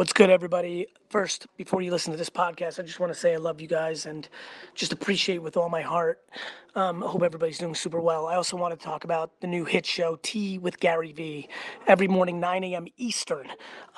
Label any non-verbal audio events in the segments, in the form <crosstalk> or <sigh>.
What's good, everybody? First, before you listen to this podcast, I just want to say I love you guys and just appreciate with all my heart. Um, I hope everybody's doing super well. I also want to talk about the new hit show, Tea with Gary Vee, every morning, 9 a.m. Eastern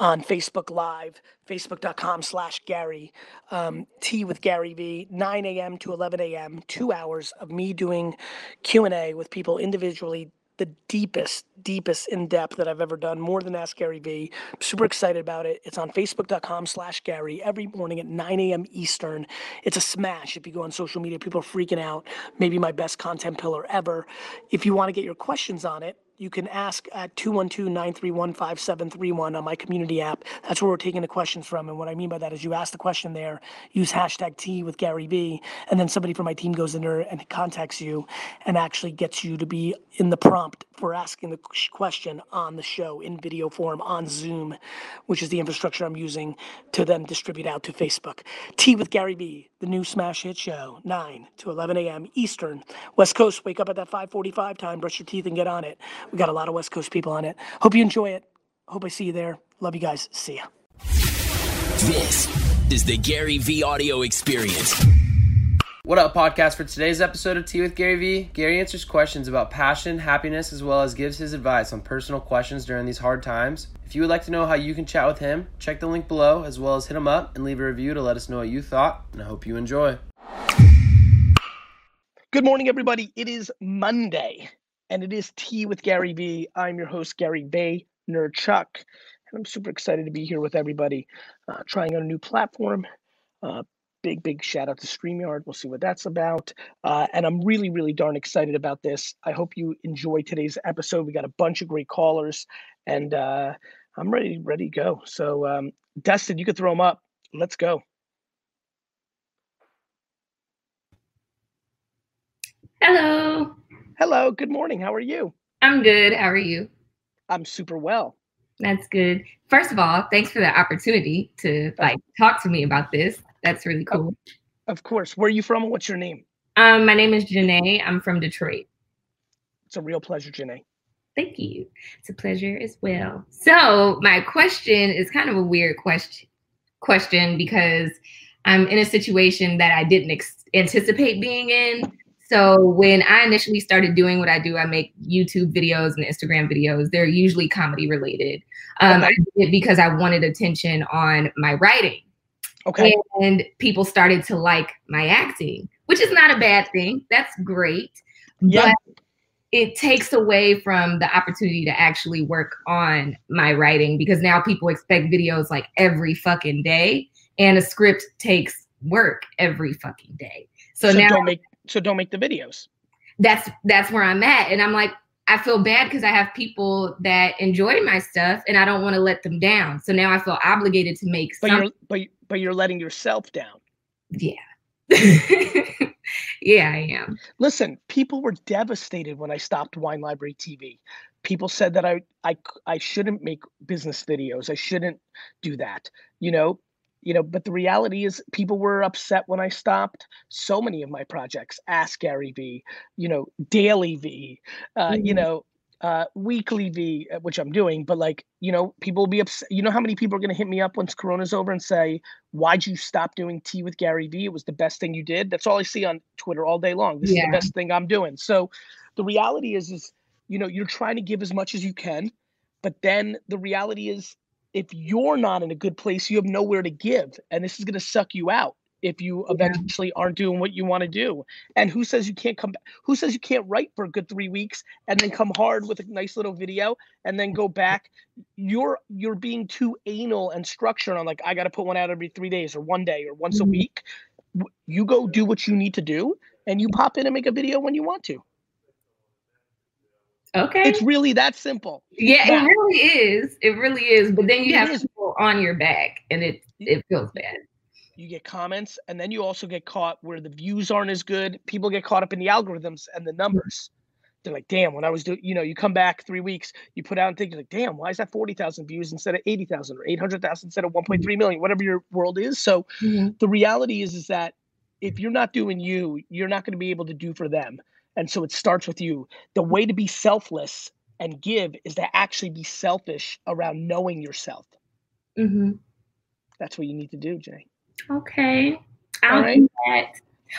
on Facebook Live, facebook.com slash Gary. Um, Tea with Gary Vee, 9 a.m. to 11 a.m., two hours of me doing Q&A with people individually the deepest, deepest in depth that I've ever done, more than Ask Gary Vee. Super excited about it. It's on facebook.com slash Gary every morning at 9 a.m. Eastern. It's a smash if you go on social media. People are freaking out. Maybe my best content pillar ever. If you want to get your questions on it, you can ask at 212-931-5731 on my community app. That's where we're taking the questions from. And what I mean by that is you ask the question there, use hashtag Tea with Gary Vee, and then somebody from my team goes in there and contacts you and actually gets you to be in the prompt for asking the question on the show in video form on Zoom, which is the infrastructure I'm using to then distribute out to Facebook. Tea with Gary Vee, the new smash hit show, 9 to 11 a.m. Eastern. West Coast, wake up at that 545 time, brush your teeth and get on it. We got a lot of West Coast people on it. Hope you enjoy it. Hope I see you there. Love you guys. See ya. This is the Gary V audio experience. What up, podcast? For today's episode of Tea with Gary V, Gary answers questions about passion, happiness, as well as gives his advice on personal questions during these hard times. If you would like to know how you can chat with him, check the link below, as well as hit him up and leave a review to let us know what you thought, and I hope you enjoy. Good morning, everybody. It is Monday, and it is Tea with Gary V. I'm your host, Gary Vaynerchuk, and I'm super excited to be here with everybody, uh, trying out a new platform. Uh, big, big shout out to StreamYard. We'll see what that's about. Uh, and I'm really, really darn excited about this. I hope you enjoy today's episode. We got a bunch of great callers, and uh, I'm ready, ready to go. So, um, Dustin, you could throw them up. Let's go. Hello. Hello. Good morning. How are you? I'm good. How are you? I'm super well. That's good. First of all, thanks for the opportunity to like talk to me about this. That's really cool. Of course. Where are you from and what's your name? Um, my name is Janae. I'm from Detroit. It's a real pleasure, Janae. Thank you. It's a pleasure as well. So my question is kind of a weird question question because I'm in a situation that I didn't ex- anticipate being in. So when I initially started doing what I do, I make YouTube videos and Instagram videos. They're usually comedy related. Um, I did it because I wanted attention on my writing. Okay. And people started to like my acting, which is not a bad thing. That's great. Yeah. But it takes away from the opportunity to actually work on my writing because now people expect videos like every fucking day and a script takes work every fucking day. So, So now make so don't make the videos. that's that's where I'm at and I'm like I feel bad because I have people that enjoy my stuff and I don't want to let them down. So now I feel obligated to make But some you're but but you're letting yourself down. yeah. <laughs> yeah, I am. Listen, people were devastated when I stopped Wine Library TV. People said that I I I shouldn't make business videos. I shouldn't do that. You know, you know, but the reality is people were upset when I stopped so many of my projects. Ask Gary V, you know, Daily V, uh, you Mhm. know, uh, Weekly V, uh, which I'm doing, but like, you know, people will be upset. You know how many people are going to hit me up once Corona's over and say, "Why'd you stop doing tea with Gary V? It was the best thing you did." That's all I see on Twitter all day long. This is the best thing I'm doing. So, the reality is, is you know, you're trying to give as much as you can, but then the reality is, if you're not in a good place, you have nowhere to give, and this is going to suck you out if you eventually aren't doing what you want to do. And who says you can't come back? Who says you can't write for a good three weeks and then come hard with a nice little video and then go back? You're you're being too anal and structured on like I got to put one out every three days or one day or once a Mhm. week. You go do what you need to do, and you pop in and make a video when you want to. Okay. It's really that simple. yeah, that- it really is. It really is. But then you It have is. people on your back and it it feels bad. You get comments, and then you also get caught where the views aren't as good. People get caught up in the algorithms and the numbers. They're like, damn, when I was doing, you know, you come back three weeks, you put out and think, you're like, damn, why is that 40,000 views instead of 80,000 or 800,000 instead of 1.3 million, whatever your world is. So Mhm. the reality is, is that if you're not doing you, you're not going to be able to do for them. And so it starts with you. The way to be selfless and give is to actually be selfish around knowing yourself. Mhm. That's what you need to do, Jay. Okay. I'll All right. do that.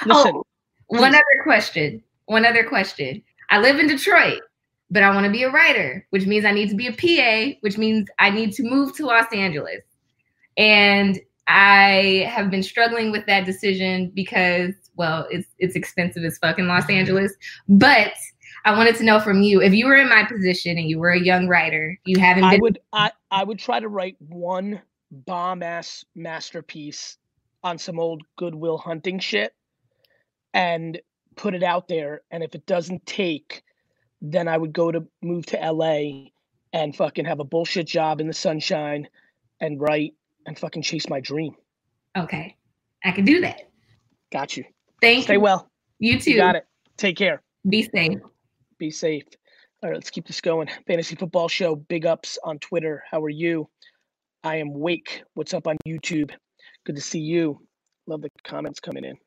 Listen, oh, one please. other question. One other question. I live in Detroit, but I want to be a writer, which means I need to be a PA, which means I need to move to Los Angeles. And I have been struggling with that decision because, well, it's it's expensive as fuck in Los mm-hmm. Angeles. But I wanted to know from you if you were in my position and you were a young writer, you haven't Been- I would I I would try to write one bomb ass masterpiece on some old Good Will Hunting shit and put it out there. And if it doesn't take, then I would go to move to LA and fucking have a bullshit job in the sunshine and write and fucking chase my dream. okay. I can do that. Got you. Thank Stay you. well. You too. You got it. Take care. Be safe. Be safe. All right, let's keep this going. Fantasy Football Show, big ups on Twitter. How are you? I am Wake. What's up on YouTube? Good to see you. Love the comments coming in.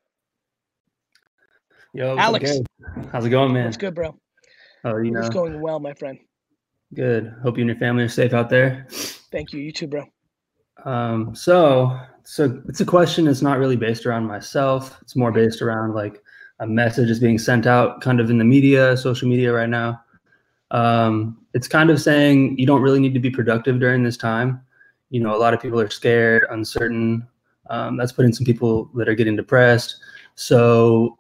Yo, Alex. Gary? how's it going, man? It's good, bro? Oh, you know, It's going well, my friend. good. Hope you and your family are safe out there. Thank you. You too, bro. Um, so, so it's a question. It's not really based around myself. It's more based around like a message is being sent out, kind of in the media, social media right now. Um, it's kind of saying you don't really need to be productive during this time. You know, a lot of people are scared, uncertain. Um, that's putting some people that are getting depressed. So,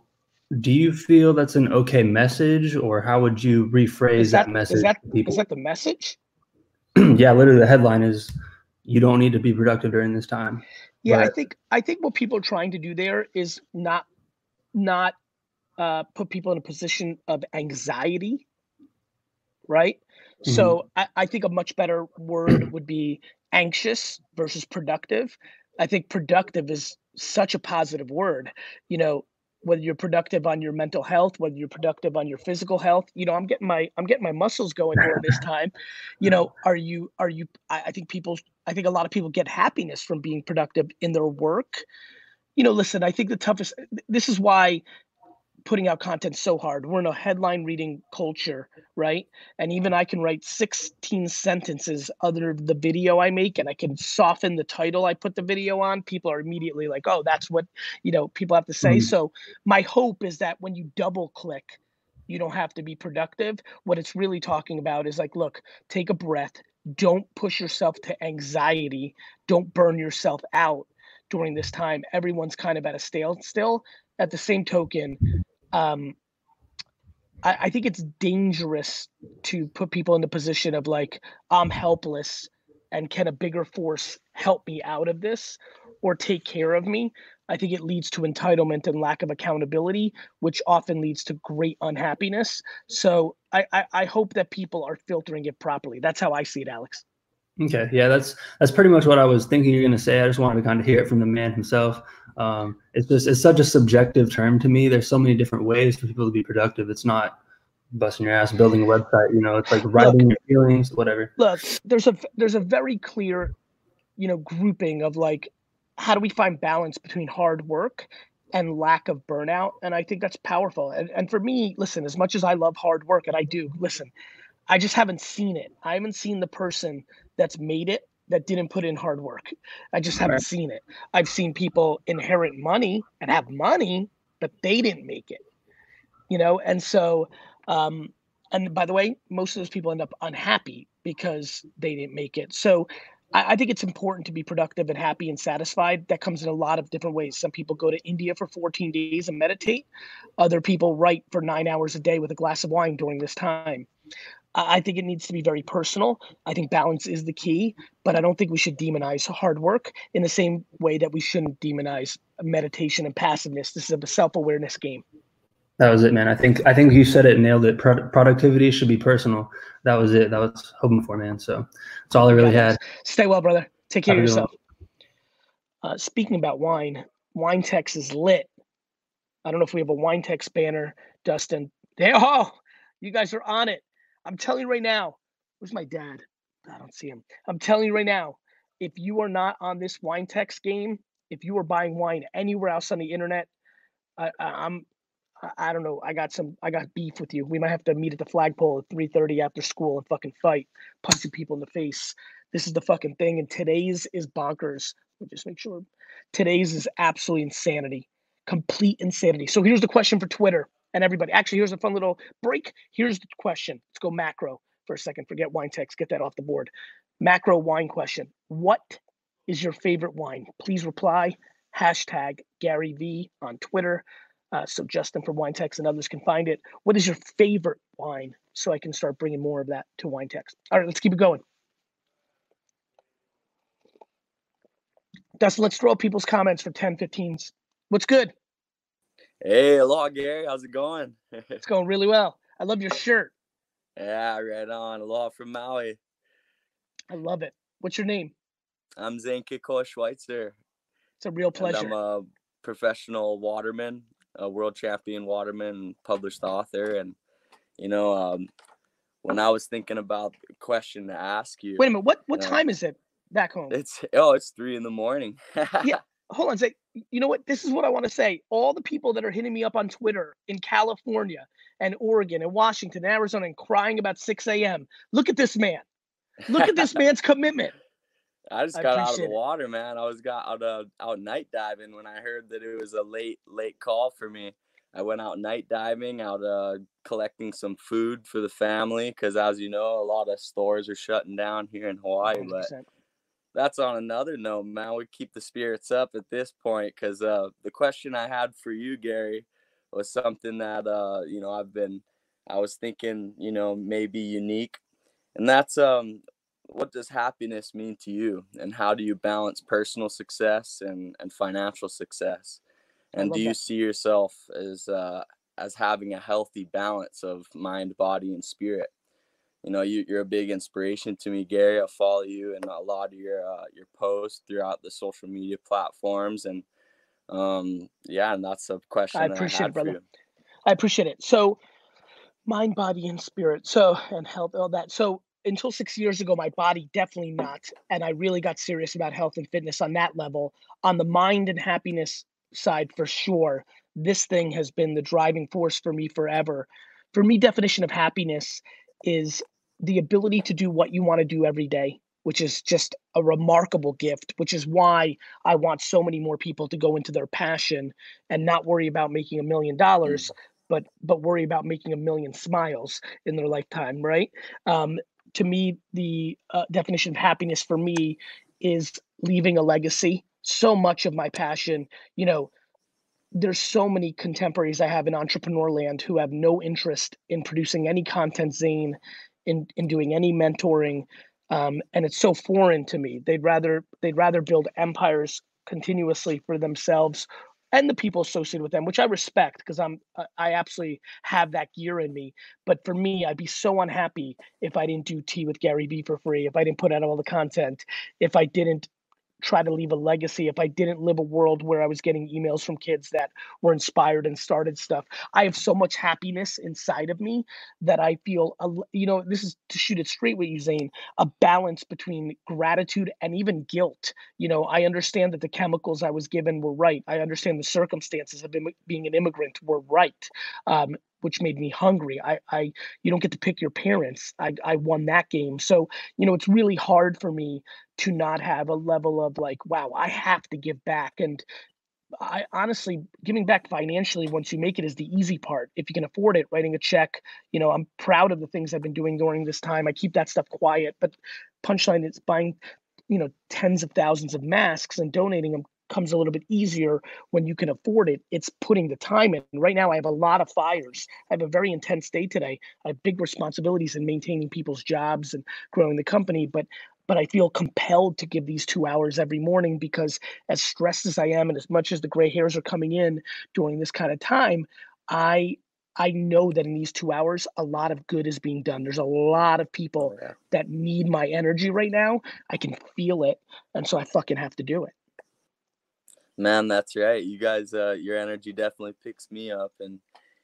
do you feel that's an okay message, or how would you rephrase that, that- message is that- to people? Is that the message? <clears throat> yeah, literally the headline is you don't need to be productive during this time. Yeah, I think I think what people are trying to do there is not not uh, put people in a position of anxiety, right? So I, I think a much better word would be anxious versus productive. I think productive is such a positive word. You know, whether you're productive on your mental health, whether you're productive on your physical health, you know, I'm getting my I'm getting my muscles going during this <laughs> time. You know, are you are you I, I think people I think a lot of people get happiness from being productive in their work. You know, listen, I think the toughest this is why putting out content so hard. We're in a headline reading culture, right? And even I can write 16 sentences under the video I make and I can soften the title I put the video on. People are immediately like, "Oh, that's what, you know, people have to say." Mhm. So, my hope is that when you double click, you don't have to be productive. What it's really talking about is like, look, take a breath. Don't push yourself to anxiety. Don't burn yourself out during this time. Everyone's kind of at a standstill. At the same token, um, I, I think it's dangerous to put people in the position of like I'm helpless and can a bigger force help me out of this or take care of me? I think it leads to entitlement and lack of accountability, which often leads to great unhappiness. So I, I, I hope that people are filtering it properly. That's how I see it, Alex. Okay, yeah, that's that's pretty much what I was thinking you're gonna say. I just wanted to kind of hear it from the man himself. Um, it's just it's such a subjective term to me. There's so many different ways for people to be productive. It's not busting your ass building a website. You know, it's like writing your feelings, whatever. look there's a there's a very clear you know grouping of like how do we find balance between hard work and lack of burnout and i think that's powerful and, and for me listen as much as i love hard work and i do listen i just haven't seen it i haven't seen the person that's made it that didn't put in hard work. I just haven't Right. seen it. I've seen people inherit money and have money but they didn't make it you know? And so um and by the way most of those people end up unhappy because they didn't make it. So I, I think it's important to be productive and happy and satisfied. That comes in a lot of different ways. Some people go to india for 14 days and meditate. Other people write for nine hours a day with a glass of wine during this time I think it needs to be very personal. I think balance is the key, but I don't think we should demonize hard work in the same way that we shouldn't demonize meditation and passiveness. This is a self awareness game. That was it, man. I think I think you said it, nailed it. Pro- productivity should be personal. That was it. That was hoping for, man. So that's all I really had. Stay well, brother. Take care of Have good yourself. Uh, speaking about wine, Wine Text is lit. I don't know if we have a Wine Text banner, Dustin. Oh, you guys are on it. I'm telling you right now. Where's my dad? I don't see him. I'm telling you right now. If you are not on this Wine Text game, if you are buying wine anywhere else on the internet, I, I'm. I- don't know. I got some. I got beef with you. We might have to meet at the flagpole at 3:30 after school and fucking fight, punching people in the face. This is the fucking thing. And today's is bonkers. Me just make sure. Today's is absolutely insanity, complete insanity. So here's the question for Twitter and everybody. Actually, here's a fun little break. Here's the question. Let's go macro for a second. Forget wine text. Get that off the board. Macro wine question. What is your favorite wine? Please reply. Hashtag Gary V on Twitter. Uh, so Justin from Wine Text and others can find it. What is your favorite wine? So I can start bringing more of that to Wine Text. All right, let's keep it going. Dustin, let's throw up people's comments for 10, 15s. What's good? Hey, aloha, Gary. How's it going? <laughs> It's going really well. I love your shirt. yeah, right on. Aloha from Maui. I love it. What's your name? I'm Zane Kekoa Schweitzer. It's a real And pleasure. I'm a professional waterman, a world champion waterman, published author. And, you know, um, when I was thinking about the question to ask you, Wait a minute. What what Yeah. time is it back home? it's, oh, it's three in the morning. <laughs> Yeah. Hold on. Say, you know what? This is what I want to say. All the people that are hitting me up on Twitter in California and Oregon and Washington, and Arizona, and crying about 6 a.m. Look at this man. Look at this <laughs> man's commitment. I just I got out of the it. water, man. I was got out uh, out night diving when I heard that it was a late late call for me. I went out night diving, out uh, collecting some food for the family because, as you know, a lot of stores are shutting down here in Hawaii. But 100%. That's on another note, man. We keep the spirits up at this point because uh, the question I had for you, Gary, was something that uh, you know I've been, I was thinking, you know, maybe unique, and that's um, what does happiness mean to you, and how do you balance personal success and and financial success, and do you that. see yourself as uh, as having a healthy balance of mind, body, and spirit? You know you, you're a big inspiration to me gary i follow you and a lot of your uh, your posts throughout the social media platforms and um yeah and that's a question that appreciate it, I had brother. I appreciate it. So, mind, body, and spirit. So, and health, all that. So, until six years ago, my body definitely not. And I really got serious about health and fitness on that level. On the mind and happiness side, for sure, this thing has been the driving force for me forever. For me, definition of happiness is the ability to do what you want to do every day, which is just a remarkable gift, which is why I want so many more people to go into their passion and not worry about making a million dollars but but worry about making a million smiles in their lifetime right? Um, to me the uh, definition of happiness for me is leaving a legacy. So much of my passion you know there's so many contemporaries i have in entrepreneur land who have no interest in producing any content zane in in doing any mentoring um, and it's so foreign to me they'd rather they'd rather build empires continuously for themselves and the people associated with them, which I respect because I'm I- absolutely have that gear in me. But for me, I'd be so unhappy if I didn't do tea with Gary Vee for free, if I didn't put out all the content, if I didn't try to leave a legacy, if I didn't live a world where I was getting emails from kids that were inspired and started stuff. I have so much happiness inside of me that I feel, you know, this is to shoot it straight with you, Zane, a balance between gratitude and even guilt. You know i understand that the chemicals i was given were right. I understand the circumstances of being an immigrant were right. Um, which made me hungry I, I you don't get to pick your parents I, I won that game so you know it's really hard for me to not have a level of like wow i have to give back and I honestly giving back financially once you make it is the easy part. If you can afford it, writing a check, you know, I'm proud of the things I've been doing during this time. I keep that stuff quiet, but punchline is buying, you know, tens of thousands of masks and donating them comes a little bit easier when you can afford it. It's putting the time in. Right now I have a lot of fires. I have a very intense day today. I have big responsibilities in maintaining people's jobs and growing the company, but but I feel compelled to give these two hours every morning because as stressed as I am and as much as the gray hairs are coming in during this kind of time, I I know that in these two hours, a lot of good is being done. There's a lot of people Yeah. that need my energy right now. I can feel it. And so I fucking have to do it. Man that's right you guys uh your energy definitely picks me up and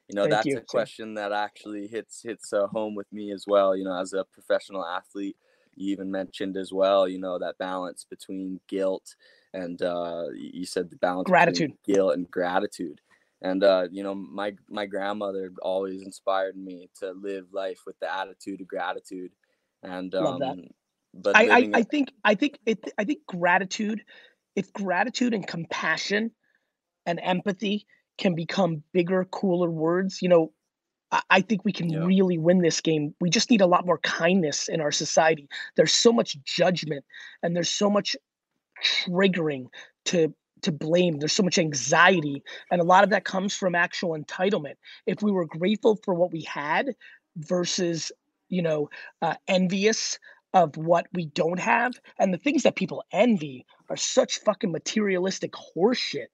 you know Thank that's you. a question that actually hits hits uh, home with me as well you know as a professional athlete you even mentioned as well you know that balance between guilt and uh you said the balance Gratitude. guilt and gratitude and uh you know my my grandmother always inspired me to live life with the attitude of gratitude and Love um that. but I, I, I think I think it I think gratitude, if gratitude and compassion and empathy can become bigger, cooler words, you know, I, I think we can Yeah. really win this game. We just need a lot more kindness in our society. There's so much judgment and there's so much triggering to to blame. There's so much anxiety, and a lot of that comes from actual entitlement. If we were grateful for what we had versus, you know, uh, envious of what we don't have, and the things that people envy are such fucking materialistic horseshit.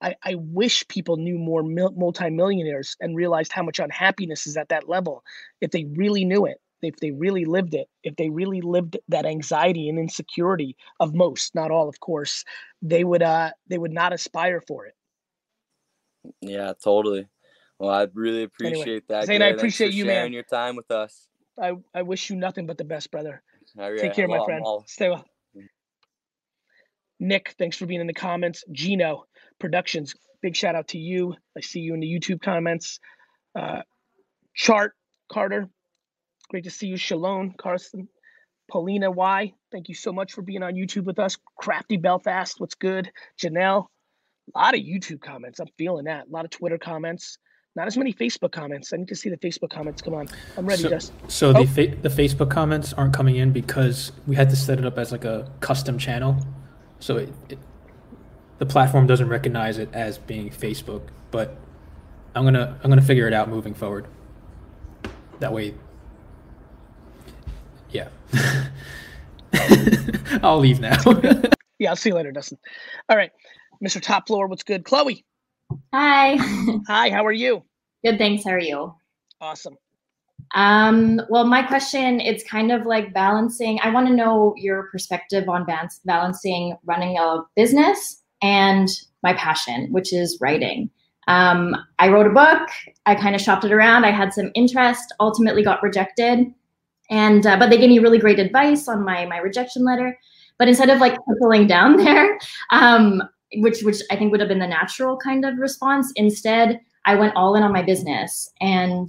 I, I wish people knew more mil- multimillionaires and realized how much unhappiness is at that level if they really knew it if they really lived it, if they really lived that anxiety and insecurity of most, not all, of course, they would uh they would not aspire for it. Yeah, totally. Well, I really appreciate that. Zane, I appreciate you, sharing man. your time with us. I, I wish you nothing but the best, brother. Take care, my friend. all- Stay well. Nick, thanks for being in the comments. Gino Productions, big shout out to you. I see you in the YouTube comments. Uh, Chart Carter, great to see you. Shalom Carson, Paulina Y, thank you so much for being on YouTube with us. Crafty Belfast, what's good? Janelle, a lot of YouTube comments. I'm feeling that. A lot of Twitter comments. Not as many Facebook comments. I need to see the Facebook comments. Come on, I'm ready. So, Just so Oh. the fa- the Facebook comments aren't coming in because we had to set it up as like a custom channel, so it, it the platform doesn't recognize it as being Facebook. But I'm gonna I'm gonna figure it out moving forward. That way, yeah. <laughs> I'll leave now. <laughs> yeah, I'll see you later, Dustin. All right, Mr. Top Floor, what's good? Chloe, Hi. <laughs> hi, how are you? Good, thanks. How are you? Awesome. Um, well, my question it's kind of like balancing. I want to know your perspective on balancing running a business and my passion, which is writing. Um, I wrote a book. I kind of shopped it around. I had some interest. Ultimately, got rejected, and uh, but they gave me really great advice on my my rejection letter. But instead of like pulling down <laughs> there, um, which which I think would have been the natural kind of response, instead I went all in on my business and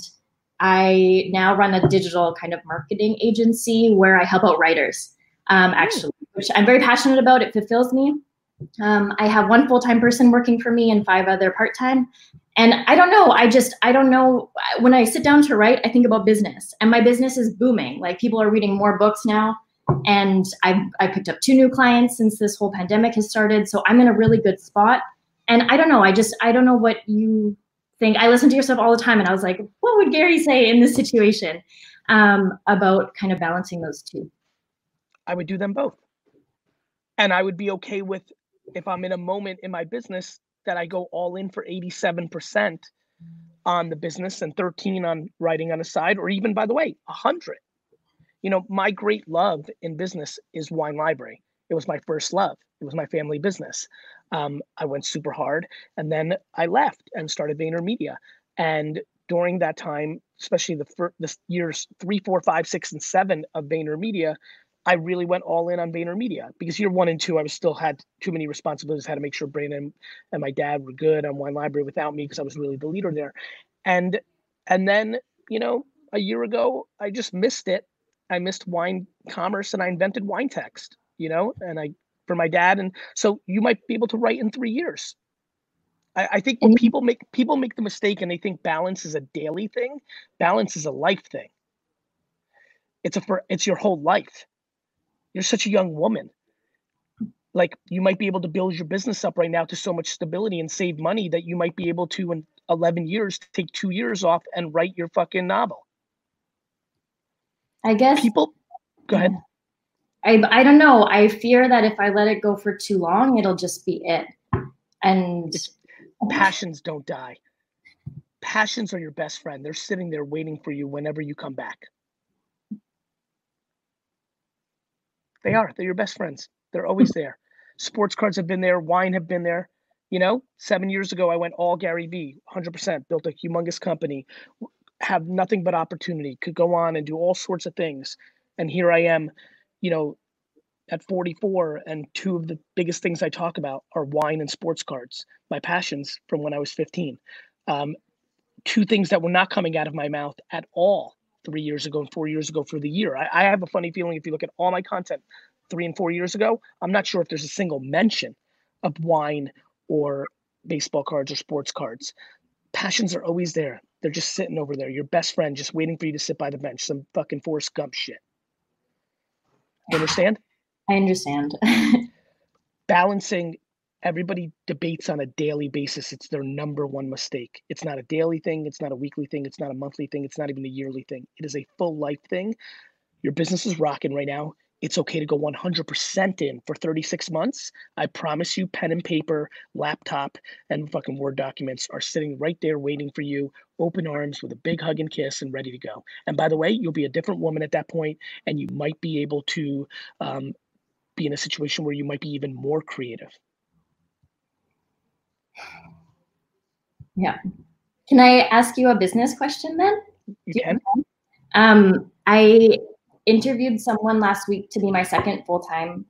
I now run a digital kind of marketing agency where I help out writers, um, actually, which I'm very passionate about. It fulfills me. Um, I have one full time person working for me and five other part time. And I don't know. I just, I don't know. When I sit down to write, I think about business, and my business is booming. Like people are reading more books now. And I've, I picked up two new clients since this whole pandemic has started. So I'm in a really good spot. And I don't know. I just, I don't know what you think. I listen to your stuff all the time, and I was like, what would Gary say in this situation um, about kind of balancing those two? I would do them both. And I would be okay with if I'm in a moment in my business that I go all in for 87% on the business and 13 on writing on the side, or even by the way, 100. You know, my great love in business is Wine Library. It was my first love. It was my family business. Um, I went super hard and then I left and started VaynerMedia. And during that time, especially the first the years three, four, five, six, and seven of VaynerMedia, I really went all in on VaynerMedia because year one and two, I was still had too many responsibilities. Had to make sure Brandon and my dad were good on Wine Library without me because I was really the leader there. And and then you know a year ago, I just missed it. I missed wine commerce and I invented wine text. You know, and I for my dad, and so you might be able to write in three years. I, I think when people make people make the mistake and they think balance is a daily thing, balance is a life thing. It's a for it's your whole life you're such a young woman like you might be able to build your business up right now to so much stability and save money that you might be able to in 11 years take two years off and write your fucking novel I guess people go ahead. I, I don't know. I fear that if I let it go for too long, it'll just be it. And passions don't die. Passions are your best friend. They're sitting there waiting for you whenever you come back. They are. They're your best friends. They're always there. Sports cards have been there. Wine have been there. You know seven years ago i went all gary v 100% built a humongous company have nothing but opportunity could go on and do all sorts of things and here i am you know at 44 and two of the biggest things i talk about are wine and sports cards my passions from when i was 15 um, two things that were not coming out of my mouth at all three years ago and four years ago for the year. I, I have a funny feeling if you look at all my content three and four years ago, I'm not sure if there's a single mention of wine or baseball cards or sports cards. Passions are always there. They're just sitting over there. Your best friend just waiting for you to sit by the bench. Some fucking Forrest Gump shit. You understand? I understand. <laughs> Balancing everybody debates on a daily basis. It's their number one mistake. It's not a daily thing. It's not a weekly thing. It's not a monthly thing. It's not even a yearly thing. It is a full life thing. Your business is rocking right now. It's okay to go 100% in for 36 months. I promise you, pen and paper, laptop, and fucking Word documents are sitting right there waiting for you, open arms with a big hug and kiss and ready to go. And by the way, you'll be a different woman at that point, and you might be able to um, be in a situation where you might be even more creative. Yeah. Can I ask you a business question then? You can. Um, I interviewed someone last week to be my second full time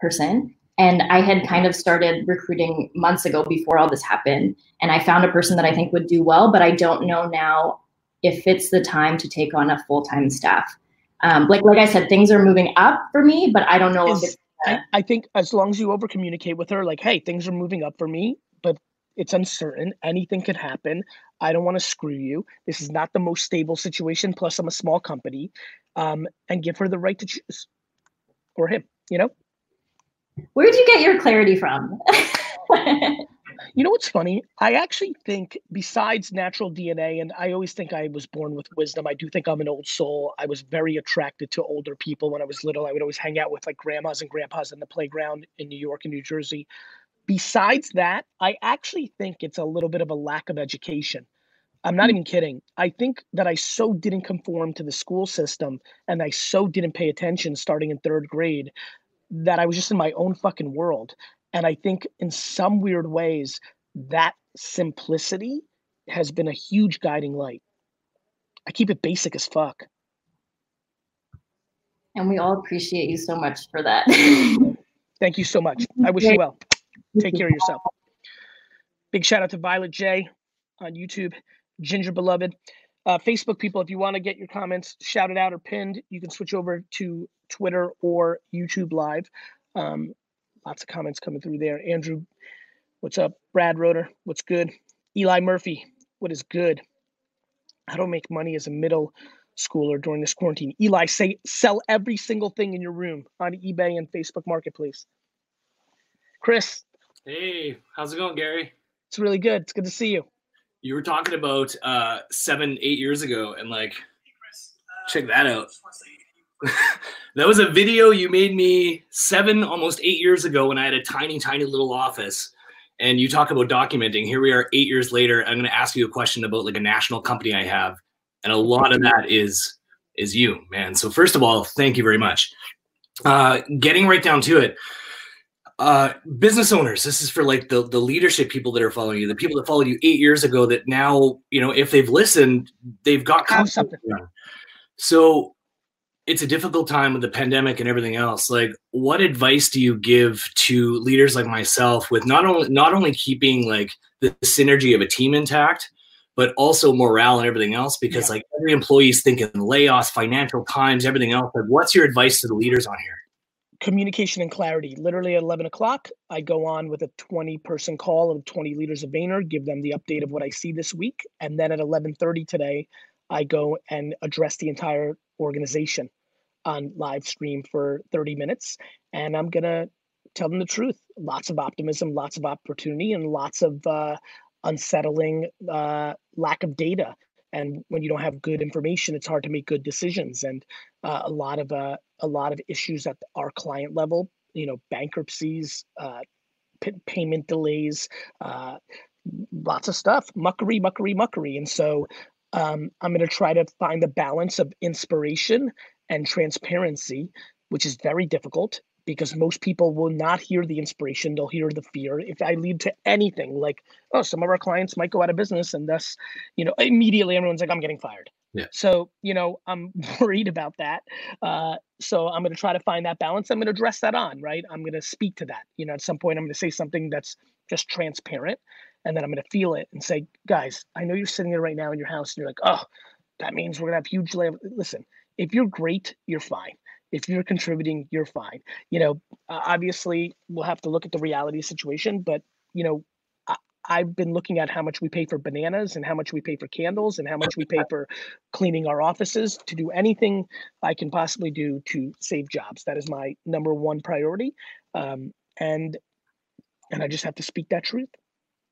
person. And I had kind of started recruiting months ago before all this happened. And I found a person that I think would do well, but I don't know now if it's the time to take on a full time staff. Um, like like I said, things are moving up for me, but I don't know Is- if it's I, I think as long as you over communicate with her, like, hey, things are moving up for me, but it's uncertain. Anything could happen. I don't want to screw you. This is not the most stable situation. Plus, I'm a small company. Um, and give her the right to choose, or him. You know. where'd you get your clarity from? <laughs> You know what's funny? I actually think, besides natural DNA, and I always think I was born with wisdom, I do think I'm an old soul. I was very attracted to older people when I was little. I would always hang out with like grandmas and grandpas in the playground in New York and New Jersey. Besides that, I actually think it's a little bit of a lack of education. I'm not hmm. even kidding. I think that I so didn't conform to the school system and I so didn't pay attention starting in third grade that I was just in my own fucking world. And I think in some weird ways, that simplicity has been a huge guiding light. I keep it basic as fuck. and we all appreciate you so much for that. <laughs> Thank you so much. I wish you well. Take care of yourself. Big shout out to Violet J on YouTube, Ginger Beloved. Uh, Facebook people, if you want to get your comments shouted out or pinned, you can switch over to Twitter or YouTube Live. Um, lots of comments coming through there. Andrew, what's up? Brad Roder, what's good? Eli Murphy, what is good? How to make money as a middle schooler during this quarantine. Eli, say sell every single thing in your room on eBay and Facebook Marketplace. Chris, Hey, how's it going, Gary? it's really good. It's good to see you. You were talking about uh, seven, eight years ago, and like, check that out. <laughs> that was a video you made me seven, almost eight years ago when I had a tiny, tiny little office. And you talk about documenting. Here we are, eight years later. I'm going to ask you a question about like a national company I have, and a lot of that is is you, man. So first of all, thank you very much. Uh, getting right down to it. Uh, business owners this is for like the the leadership people that are following you the people that followed you eight years ago that now you know if they've listened they've got something. so it's a difficult time with the pandemic and everything else. Like what advice do you give to leaders like myself with not only not only keeping like the synergy of a team intact but also morale and everything else? Because like every employee's thinking layoffs financial times everything else. Like what's your advice to the leaders on here Communication and clarity. Literally at 11 o'clock, I go on with a 20 person call of 20 leaders of Vayner, give them the update of what I see this week. And then at 11:30 today, I go and address the entire organization on live stream for 30 minutes. And I'm going to tell them the truth. Lots of optimism, lots of opportunity, and lots of uh, unsettling uh, lack of data. And when you don't have good information, it's hard to make good decisions. And uh, a lot of uh, a lot of issues at our client level, you know, bankruptcies, uh, p- payment delays, uh, lots of stuff, muckery, muckery, muckery. And so um, I'm going to try to find the balance of inspiration and transparency, which is very difficult because most people will not hear the inspiration they'll hear the fear if i lead to anything like oh some of our clients might go out of business and thus you know immediately everyone's like i'm getting fired Yeah. so you know i'm <laughs> worried about that uh, so i'm going to try to find that balance i'm going to address that on right i'm going to speak to that you know at some point i'm going to say something that's just transparent and then i'm going to feel it and say guys i know you're sitting there right now in your house and you're like oh that means we're gonna have huge. la- Listen, if you're great, you're fine. If you're contributing, you're fine. You know, obviously we'll have to look at the reality situation, but you know, I've been looking at how much we pay for bananas and how much we pay for candles and how much we pay for cleaning our offices to do anything I can possibly do to save jobs. That is my number one priority, um, and and I just have to speak that truth.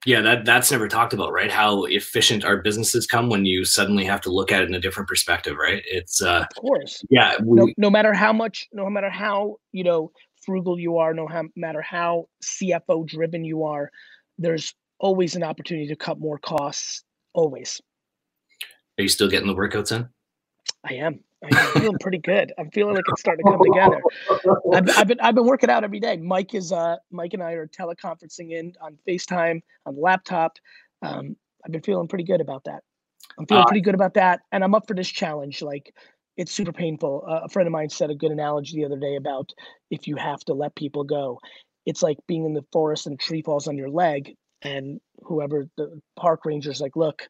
Yeah, that that's never talked about, right? How efficient our businesses come when you suddenly have to look at it in a different perspective, right? It's uh Of course. yeah, no, we, no matter how much no matter how you know frugal you are no how, matter how cfo driven you are there's always an opportunity to cut more costs always are you still getting the workouts in? i am i'm feeling pretty good. I'm feeling like it's starting to come together. I've, I've been i've been working out every day. Mike is uh mike and i are teleconferencing in on facetime on the laptop. Um i've been feeling pretty good about that. I'm feeling Uh, pretty good about that and i'm up for this challenge. Like it's super painful. Uh, a friend of mine said a good analogy the other day about if you have to let people go. It's like being in the forest and a tree falls on your leg and whoever the park ranger's like look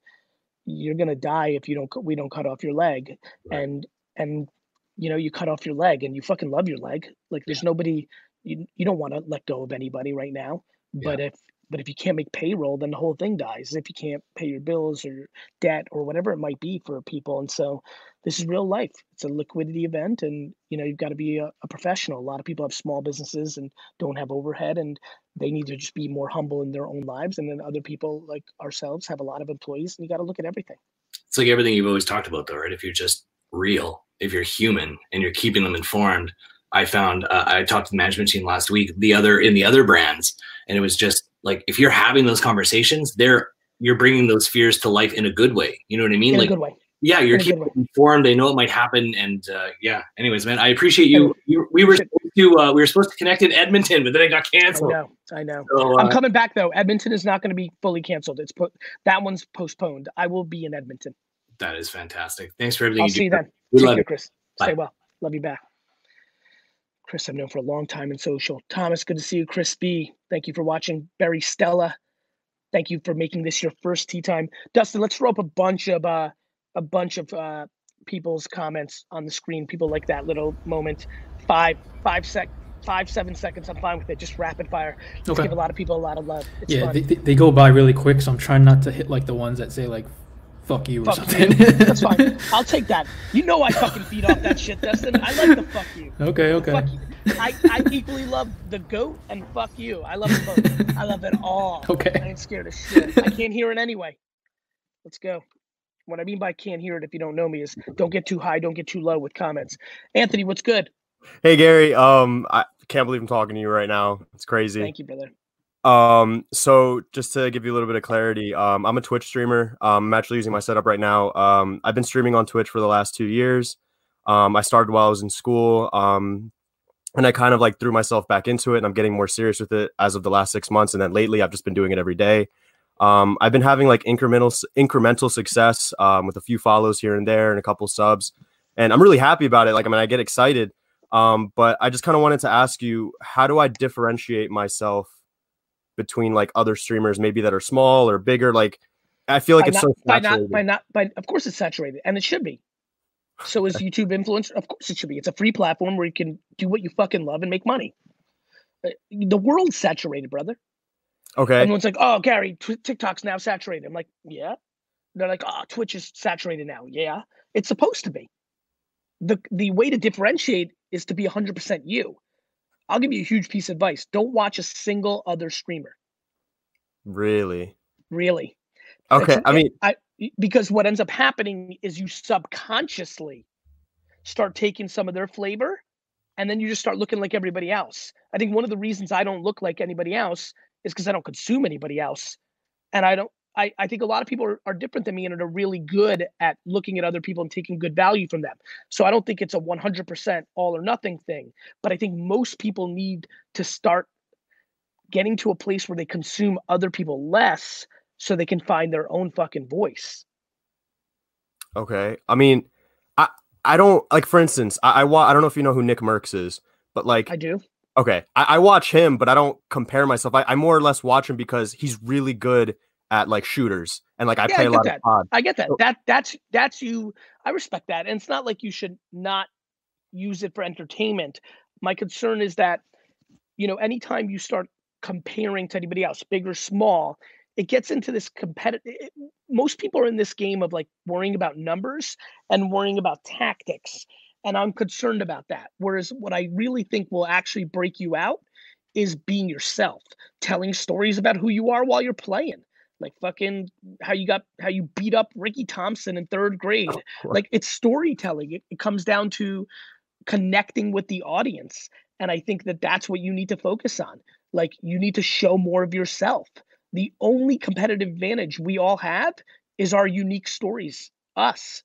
you're gonna die if you don't we don't cut off your leg. Right. and and you know you cut off your leg and you fucking love your leg. Like there's nobody you, you don't want to let go of anybody right now. But if but if you can't make payroll then the whole thing dies. If you can't pay your bills or your debt or whatever it might be for people. And so this is real life. It's a liquidity event and you know you've got to be a, a professional. A lot of people have small businesses and don't have overhead and they need to just be more humble in their own lives. And then other people like ourselves have a lot of employees and you got to look at everything. It's like everything you've always talked about, though, right? If you're just real, if you're human, and you're keeping them informed. I found uh, I talked to the management team last week. The other in the other brands, and it was just like if you're having those conversations, they're you're bringing those fears to life in a good way. You know what I mean? in like a good way yeah, you're in keeping them informed. They know it might happen, and uh, yeah. Anyways, man, I appreciate you. You we were supposed to uh, we were supposed to connect in Edmonton, but then it got i canceled. know i know So, i'm uh, coming back though edmonton is not going to be fully canceled it's put that one's postponed i will be in edmonton that is fantastic. Thanks for everything i'll you see you then. We Take love care, you. chris. Bye. stay well. Love you back. Chris i've known for a long time in social. Thomas good to see you. Chris b thank you for watching. Barry stella thank you for making this your first tea time. Dustin let's throw up a bunch of uh a bunch of uh people's comments on the screen people like that little moment. Five five sec five seven seconds i'm fine with it. Just rapid fire. Let's Okay. give a lot of people a lot of love. It's yeah, fun. they, they, they go by really quick, so I'm trying not to hit like the ones that say like "fuck you" or Fuck something. you. That's fine. <laughs> I'll take that. You know I fucking feed off that shit, Dustin. I like the fuck you. okay, okay. Fuck you. I, I equally love the goat and fuck you. I love them both. I love it all. <laughs> Okay. I ain't scared of shit. I can't hear it anyway. Let's go. What I mean by can't hear it if you don't know me is don't get too high, don't get too low with comments. Anthony, what's good? Hey Gary, um, I can't believe I'm talking to you right now. It's crazy. Thank you, brother. Um, so just to give you a little bit of clarity, um, I'm a Twitch streamer. Um, I'm actually using my setup right now. Um, I've been streaming on Twitch for the last two years. Um, I started while I was in school. Um, and I kind of like threw myself back into it, and I'm getting more serious with it as of the last six months. And then lately, I've just been doing it every day. Um, I've been having like incremental incremental success um, with a few follows here and there and a couple subs, and I'm really happy about it. Like, I mean, I get excited. Um, but I just kind of wanted to ask you, how do I differentiate myself between like other streamers, maybe that are small or bigger? Like, I feel like by it's not, so by not by not by of course it's saturated and it should be. So is <laughs> YouTube influencer? Of course it should be. It's a free platform where you can do what you fucking love and make money. Uh, The world's saturated, brother. okay. Everyone's like, "Oh, Gary, tw- TikTok's now saturated." I'm like, "Yeah." They're like, "Oh, Twitch is saturated now." Yeah, it's supposed to be. the The way to differentiate is to be 100% you. I'll give you a huge piece of advice: don't watch a single other streamer. Really? Really, Okay. It's- I mean, I because what ends up happening is you subconsciously start taking some of their flavor and then you just start looking like everybody else. I think one of the reasons I don't look like anybody else is because I don't consume anybody else. And I don't I, I think a lot of people are, are different than me and are really good at looking at other people and taking good value from them. So I don't think it's a 100% all or nothing thing, but I think most people need to start getting to a place where they consume other people less so they can find their own fucking voice. Okay. I mean, I I don't like for instance, I I, wa- I don't know if you know who Nick Mercs is, but like I do. okay, I, I watch him, but I don't compare myself. I, I more or less watch him because he's really good at like shooters and like I Yeah, play a lot that. of COD. I get that. So- That that's that's you. I respect that, and it's not like you should not use it for entertainment. My concern is that, you know, anytime you start comparing to anybody else, big or small, it gets into this competitive. Most people are in this game of like worrying about numbers and worrying about tactics, and I'm concerned about that. Whereas what I really think will actually break you out is being yourself, telling stories about who you are while you're playing like fucking how you got how you beat up Ricky Thompson in third grade. Like it's storytelling. It, it comes down to connecting with the audience, and I think that that's what you need to focus on. Like you need to show more of yourself. The only competitive advantage we all have is our unique stories. Us.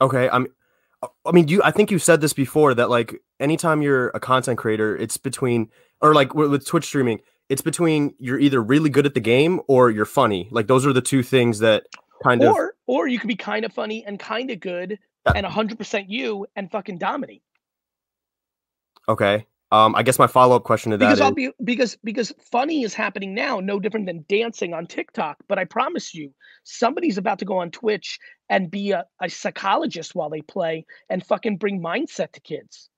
Okay, I'm. I mean, you. I think you said this before that like anytime you're a content creator, it's between or like with, with Twitch streaming, it's between you're either really good at the game or you're funny. Like those are the two things that kind of. Or or you could be kind of funny and kind of good Yeah. and hundred percent you and fucking dominate. Okay. Um, I guess my follow up question to that because is I'll be because because funny is happening now, no different than dancing on TikTok. But I promise you, somebody's about to go on Twitch and be a, a psychologist while they play and fucking bring mindset to kids.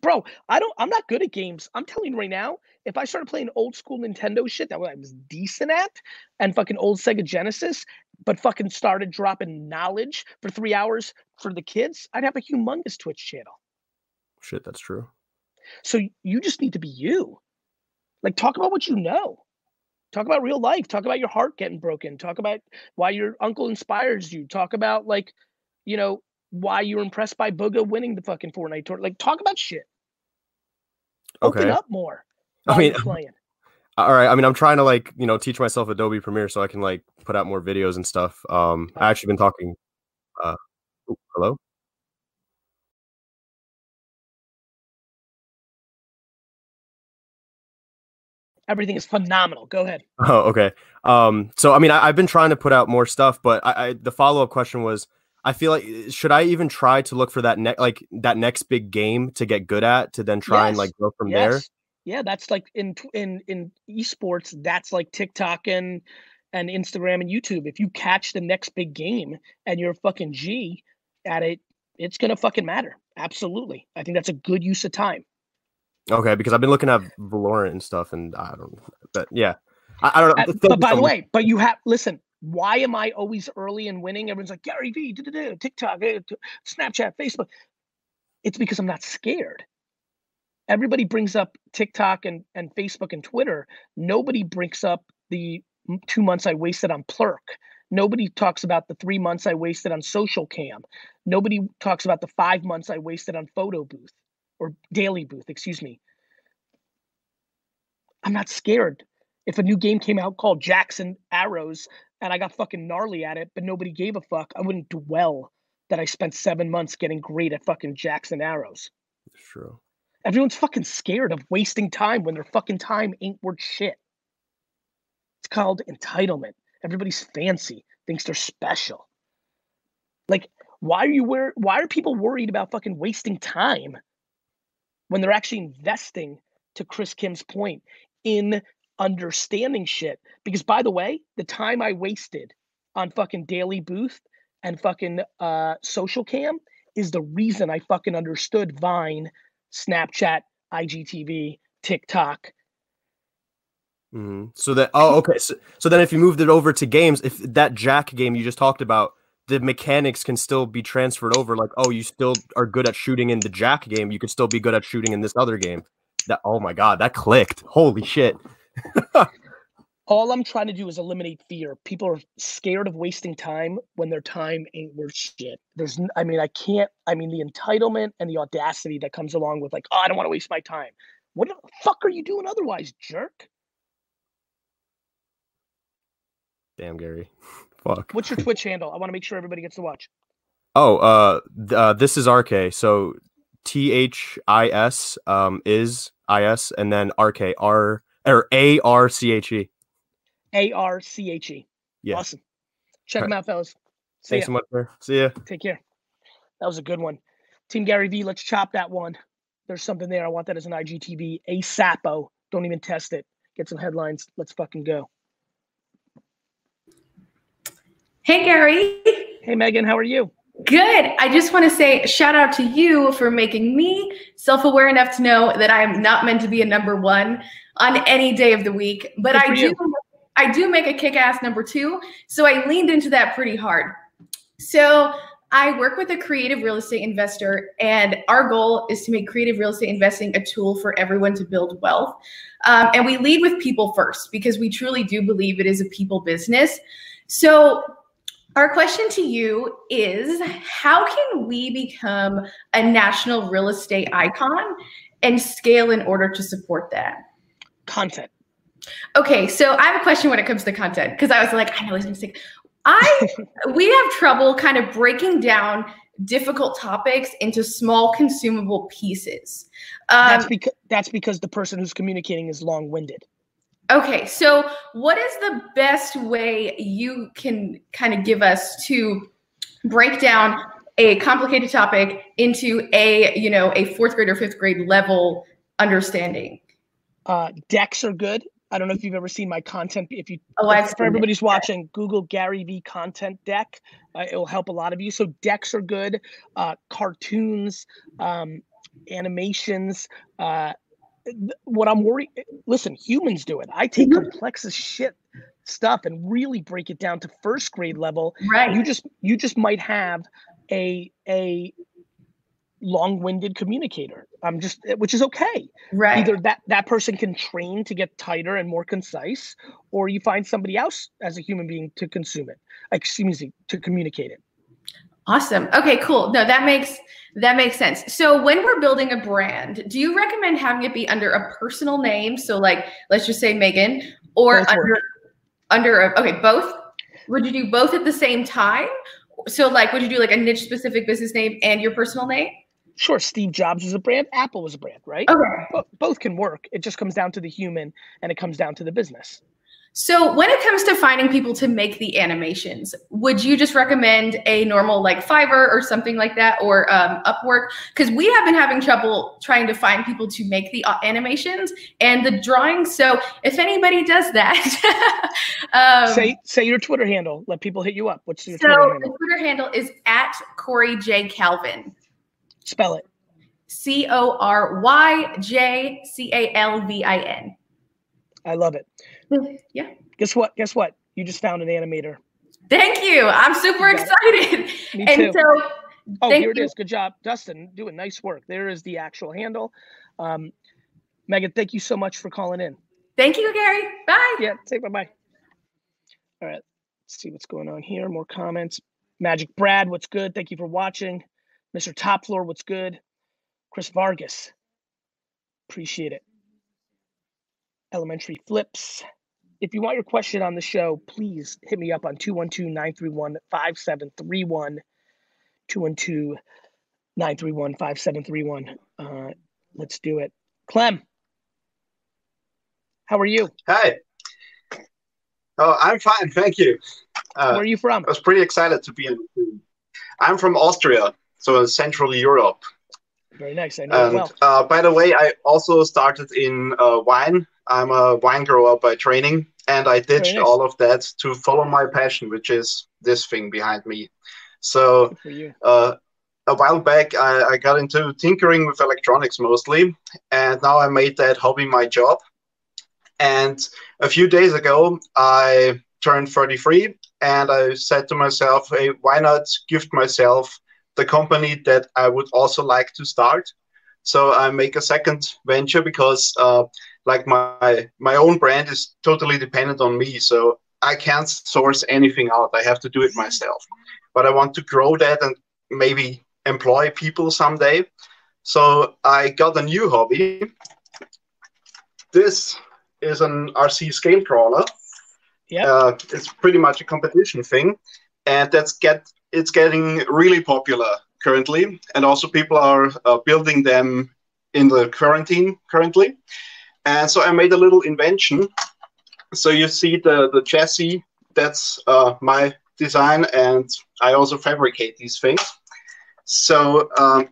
Bro, I don't I'm not good at games. I'm telling you right now, if I started playing old school Nintendo shit that I was decent at and fucking old Sega Genesis, but fucking started dropping knowledge for three hours for the kids, I'd have a humongous Twitch channel. shit. That's true. So you just need to be you. Like talk about what you know. Talk about real life. Talk about your heart getting broken. Talk about why your uncle inspires you. Talk about like, you know, why you're impressed by Bugha winning the fucking Fortnite tour. Like talk about shit. Okay. Open up more. I mean, <laughs> playing. all right. I mean, I'm trying to like you know teach myself Adobe Premiere so I can like put out more videos and stuff. Um, I actually been talking. Uh, oh, hello. Everything is phenomenal. Go ahead. <laughs> Oh, okay. Um, so I mean, I, I've been trying to put out more stuff, but I, I the follow up question was, I feel like should I even try to look for that next like that next big game to get good at to then try and like Yes, go from there? Yeah, that's like in in in esports, that's like TikTok and and Instagram and YouTube. If you catch the next big game and you're a fucking G at it, it's gonna fucking matter. Absolutely. I think that's a good use of time. Okay, because I've been looking at Valorant and stuff, and I don't. But yeah, I, I don't know. But by the way, but you have listen. Why am I always early and winning? Everyone's like Gary Vee, da-da-da, TikTok, eh, Snapchat, Facebook. It's because I'm not scared. Everybody brings up TikTok and, and Facebook and Twitter. Nobody brings up the two months I wasted on Plurk. Nobody talks about the three months I wasted on Social Cam. Nobody talks about the five months I wasted on Photo Booth or Daily Booth, excuse me. I'm not scared. If a new game came out called Jackson Arrows and I got fucking gnarly at it, but nobody gave a fuck, I wouldn't dwell that I spent seven months getting great at fucking Jackson Arrows. It's true. Everyone's fucking scared of wasting time when their fucking time ain't worth shit. It's called entitlement. Everybody's fancy, thinks they're special. Like, why are you wor- why are people worried about fucking wasting time when they're actually investing, to Chris Kim's point, in understanding shit? Because by the way, the time I wasted on fucking Daily Booth and fucking uh social cam is the reason I fucking understood Vine, Snapchat, IGTV, TikTok. hmm So that oh okay. So, so then if you moved it over to games, if that Jack game you just talked about, the mechanics can still be transferred over. Like oh, you still are good at shooting in the Jack game, you could still be good at shooting in this other game. That oh my god, that clicked. Holy shit. <laughs> All I'm trying to do is eliminate fear. People are scared of wasting time when their time ain't worth shit. There's, I mean, I can't, I mean, the entitlement and the audacity that comes along with like, oh, I don't want to waste my time. What the fuck are you doing otherwise, jerk? Damn Gary. <laughs> Fuck. What's your <laughs> Twitch handle? I want to make sure everybody gets to watch. Oh, uh, uh this is RK. So T H I S um is I S and then RK R or A R C H E. A R C H E. Yeah. Awesome. Check Alright. them out, fellas. See Thanks ya. so much, sir. See ya. Take care. That was a good one. Team Gary Vee, let's chop that one. There's something there. I want that as an IGTV. A Sapo. Don't even test it. Get some headlines. Let's fucking go. Hey, Gary. Hey, Megan, how are you? Good. I just want to say shout out to you for making me self aware enough to know that I am not meant to be a number one on any day of the week. But I do, you. I do make a kick ass number two. So I leaned into that pretty hard. So I work with a creative real estate investor, and our goal is to make creative real estate investing a tool for everyone to build wealth. Um, and we lead with people first because we truly do believe it is a people business. So our question to you is how can we become a national real estate icon and scale in order to support that? Content. Okay, so I have a question when it comes to content because I was like, I know he's say, I <laughs> we have trouble kind of breaking down difficult topics into small consumable pieces. Um, that's because that's because the person who's communicating is long-winded. Okay, so what is the best way you can kind of give us to break down a complicated topic into a, you know, a fourth grade or fifth grade level understanding? Uh, decks are good. I don't know if you've ever seen my content. If you, Oh, if- for seen it. everybody's watching, Google Gary Vee content deck. Uh, it will help a lot of you. So decks are good. Uh, cartoons, um, animations. Uh, what I'm worried. Listen, humans do it. I take Mm-hmm. complex as shit stuff and really break it down to first grade level. Right. You just you just might have a a long-winded communicator. I'm just which is okay. Right. Either that that person can train to get tighter and more concise, or you find somebody else as a human being to consume it. Excuse me, to communicate it. Awesome. Okay, cool. No, that makes that makes sense. So when we're building a brand, do you recommend having it be under a personal name? So like let's just say Megan or Both under work. under a, okay, both? Would you do both at the same time? So like would you do like a niche specific business name and your personal name? Sure, Steve Jobs was a brand, Apple was a brand, right? Okay. Both can work. It just comes down to the human and it comes down to the business. So when it comes to finding people to make the animations, would you just recommend a normal like Fiverr or something like that, or um, Upwork? Because we have been having trouble trying to find people to make the uh, animations and the drawings. So if anybody does that, <laughs> um, say say your Twitter handle. Let people hit you up. What's your so Twitter the? Twitter handle is at Cory J Calvin. Spell it. C O R Y J C A L V I N. I love it. Yeah. Guess what? Guess what? You just found an animator. Thank you. I'm super You excited. Me and too. so Oh, thank here it you. is. Good job, Dustin. Doing nice work. There is the actual handle. Um, Megan, thank you so much for calling in. Thank you, Gary. Bye. Yeah, say bye bye. All right, let's see what's going on here. More comments. Magic Brad, what's good? Thank you for watching. Mr. Top Floor, what's good? Chris Vargas, appreciate it. Elementary Flips. If you want your question on the show, please hit me up on 212 931 5731. 212 931 5731. Uh, Let's do it. Clem, how are you? Hi. Oh, I'm fine, thank you. Uh, Where are you from? I was pretty excited to be in. I'm from Austria, so in Central Europe. Very nice. I know And well. uh, by the way, I also started in uh, wine. I'm a wine grower by training, and I ditched all of that to follow my passion, which is this thing behind me. So Good for you. uh, a while back, I, I got into tinkering with electronics mostly, and now I made that hobby my job. And a few days ago, I turned 33, and I said to myself, hey, why not gift myself the company that I would also like to start? So I make a second venture because, uh, like my my own brand is totally dependent on me, so I can't source anything out. I have to do it myself. But I want to grow that and maybe employ people someday. So I got a new hobby. This is an RC scale crawler. Yeah. Uh, it's pretty much a competition thing, and that's get it's getting really popular currently, and also people are uh, building them in the quarantine currently. And so I made a little invention. So you see the the chassis. That's uh, my design, and I also fabricate these things. So um,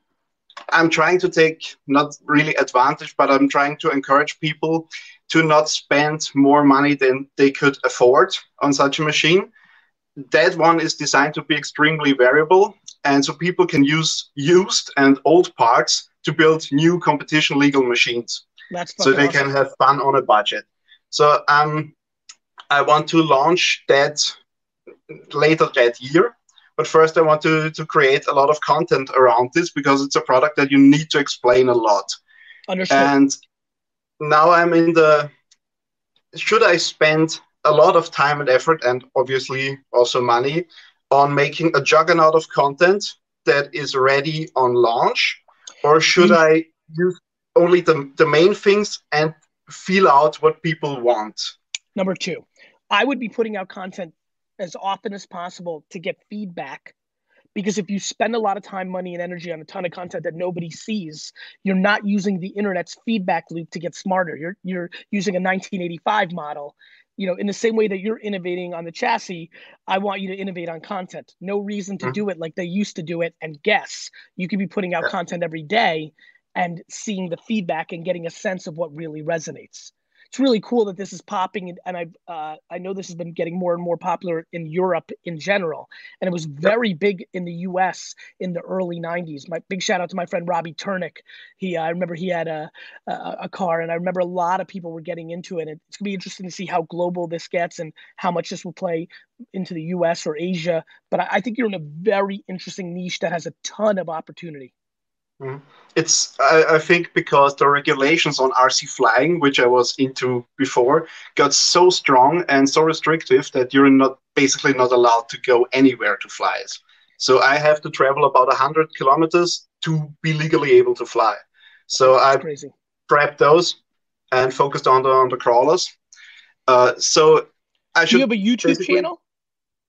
I'm trying to take not really advantage, but I'm trying to encourage people to not spend more money than they could afford on such a machine. that one is designed to be extremely variable, and so people can use used and old parts to build new competition legal machines. That's so they can have fun on a budget. So um, I want to launch that later that year. But first, I want to, to create a lot of content around this because it's a product that you need to explain a lot. Understood. And now I'm in the should I spend a lot of time and effort and obviously also money on making a juggernaut of content that is ready on launch? Or should Mm. I use only the, the main things and feel out what people want? Number two, I would be putting out content as often as possible to get feedback. Because if you spend a lot of time, money, and energy on a ton of content that nobody sees, you're not using the internet's feedback loop to get smarter. You're you're using a 1985 model. You know, in the same way that you're innovating on the chassis, I want you to innovate on content. No reason to Mhm. do it like they used to do it and guess. You could be putting out content every day and seeing the feedback and getting a sense of what really resonates. It's really cool that this is popping and, and I uh, I know this has been getting more and more popular in Europe in general and it was very big in the US in the early 90s my big shout out to my friend Robbie Turnick. He uh, I remember he had a, a a car and I remember a lot of people were getting into it and it's going to be interesting to see how global this gets and how much this will play into the US or Asia but I, I think you're in a very interesting niche that has a ton of opportunity Mhm. It's I, I think because the regulations on RC flying, which I was into before, got so strong and so restrictive that you're not basically not allowed to go anywhere to fly it. So I have to travel about hundred kilometers to be legally able to fly. So I crazy prepped those and focused on the on the crawlers. Uh, so I do you have a YouTube channel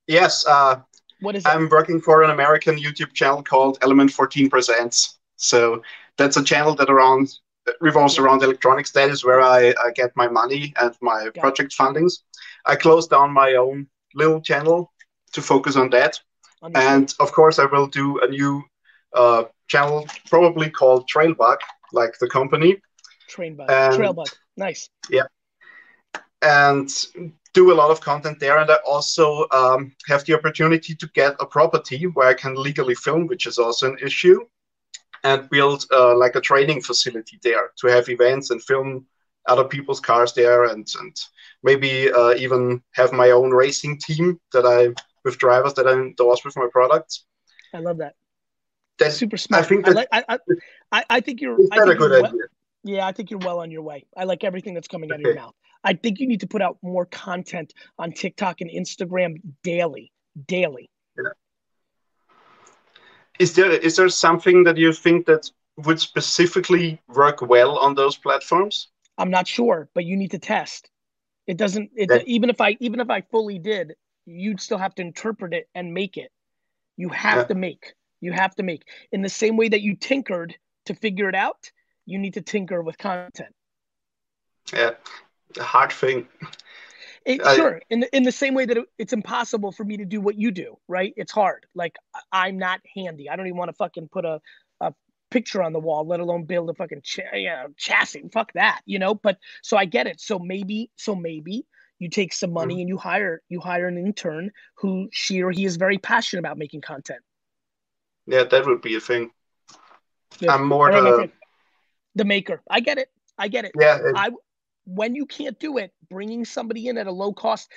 yes. Uh, what is it I'm working for an American YouTube channel called Element 14 Presents. So that's a channel that around revolves around electronics. That is where I, I get my money and my it. project fundings. I closed down my own little channel to focus on that. Understood. And of course, I will do a new uh, channel, probably called Trailbug, like the company, train bug and- trail bug nice and do a lot of content there. And I also um, have the opportunity to get a property where I can legally film, which is also an issue, and build uh, like a training facility there to have events and film other people's cars there, and and maybe uh, even have my own racing team that I with drivers that I endorse with my products. I love that That's super smart. I think I, that like, I, I, I, I think you're. is I that a good idea? well- yeah, I think you're well on your way. I like everything that's coming out of your mouth. I think you need to put out more content on TikTok and Instagram daily, daily. Is there is there something that you think that would specifically work well on those platforms? I'm not sure, but you need to test. It doesn't. It, Yeah. even if I even if I fully did, you'd still have to interpret it and make it. You have Yeah. to make. You have to make. In the same way that you tinkered to figure it out, you need to tinker with content. Yeah, a hard thing. It, I- sure. In the, in the same way that it, it's impossible for me to do what you do, right? It's hard. Like I'm not handy. I don't even want to fucking put a, a picture on the wall, let alone build a fucking ch- you know, chassis. Fuck that, you know. But so I get it. So maybe, so maybe you take some money Mm-hmm. and you hire you hire an intern who she or he is very passionate about making content. Yeah, that would be a thing. Yeah. I'm more All right, my the the maker. I get it. I get it. yeah. it- I when you can't do it, bringing somebody in at a low cost.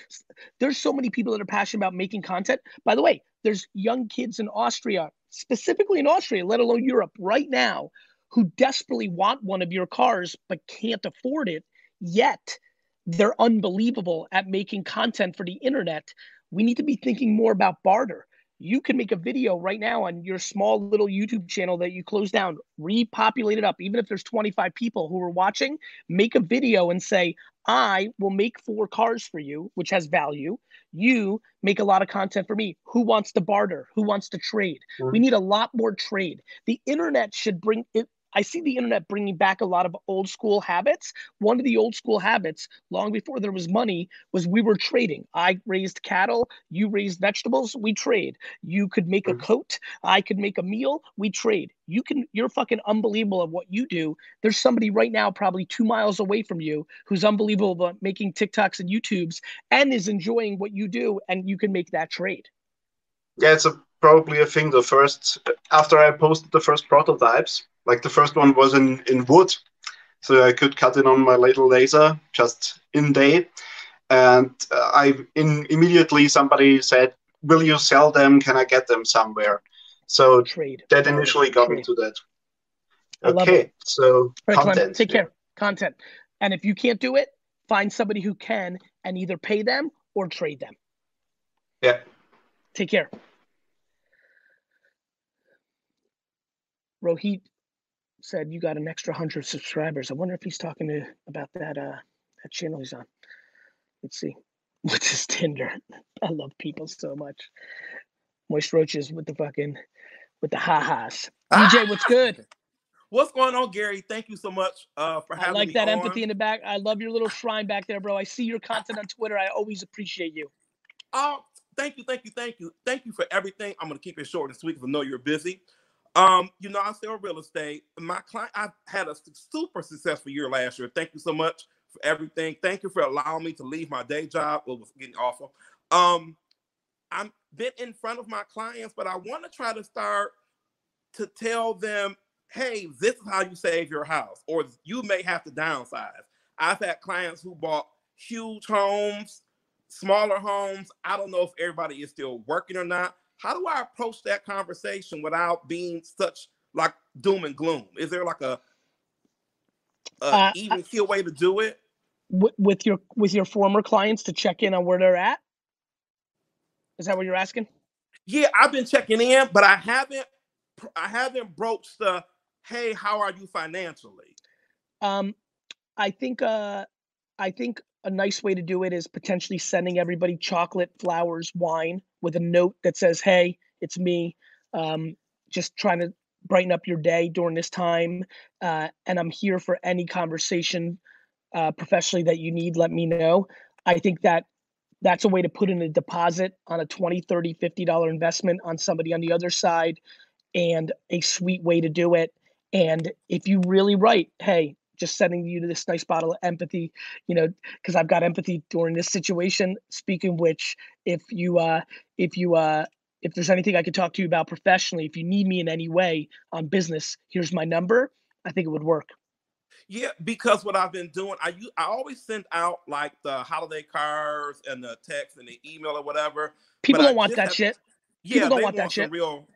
There's so many people that are passionate about making content. By the way, there's young kids in Austria, specifically in Austria, let alone Europe, right now, who desperately want one of your cars but can't afford it. Yet they're unbelievable at making content for the internet. We need to be thinking more about barter. You can make a video right now on your small little YouTube channel that you close down, repopulate it up. Even if there's 25 people who are watching, make a video and say, I will make four cars for you, which has value. You make a lot of content for me. Who wants to barter? Who wants to trade? We mm-hmm. need a lot more trade. The internet should bring it. I see the internet bringing back a lot of old school habits. One of the old school habits, long before there was money, was we were trading. I raised cattle, you raised vegetables, we trade. You could make a mm-hmm. coat, I could make a meal, we trade. You can, you're fucking unbelievable at what you do. There's somebody right now, probably two miles away from you, who's unbelievable at making TikToks and YouTubes and is enjoying what you do, and you can make that trade. Yeah, it's a, probably a thing. The first after I posted the first prototypes, like the first one was in in wood, so I could cut it on my little laser just in day, and uh, I in immediately somebody said, "Will you sell them? Can I get them somewhere?" So trade. that initially got me to that. I Okay, so right, content. take care. Content. And if you can't do it, find somebody who can and either pay them or trade them. Yeah. Take care. Rohit said you got an extra hundred subscribers. I wonder if he's talking to about that uh that channel he's on. Let's see. <laughs> What's his Tinder? I love people so much. Moist roaches with the fucking with the ha-has. DJ, what's good? What's going on, Gary? Thank you so much uh, for I like me that on. empathy in the back. I love your little shrine back there, bro. I see your content on Twitter. I always appreciate you. Oh, thank you, thank you, thank you, thank you for everything. I'm gonna keep it short and sweet because I know you're busy. Um, you know, I sell real estate. My client, I had a super successful year last year. Thank you so much for everything. Thank you for allowing me to leave my day job. It was getting awful. Um, I'm been in front of my clients, but I want to try to start to tell them, hey, this is how you save your house, or you may have to downsize. I've had clients who bought huge homes, smaller homes. I don't know if everybody is still working or not. How do I approach that conversation without being such like doom and gloom? Is there like a, a Uh, even keel way to do it? With, with your with your former clients to check in on where they're at. Is that what you're asking? Yeah, I've been checking in, but I haven't I haven't broached the hey, how are you financially? Um, I think uh, I think a nice way to do it is potentially sending everybody chocolate, flowers, wine with a note that says, "Hey, it's me. Um, just trying to brighten up your day during this time, uh, and I'm here for any conversation uh, professionally that you need. Let me know." I think that that's a way to put in a deposit on a 20 30 50 dollar investment on somebody on the other side and a sweet way to do it and if you really write hey just sending you this nice bottle of empathy you know because i've got empathy during this situation speaking of which if you uh if you uh if there's anything i could talk to you about professionally if you need me in any way on business here's my number i think it would work Yeah, because what I've been doing, I I always send out like the holiday cards and the text and the email or whatever. people don't want that have- shit Yeah, people don't they want that some shit Real,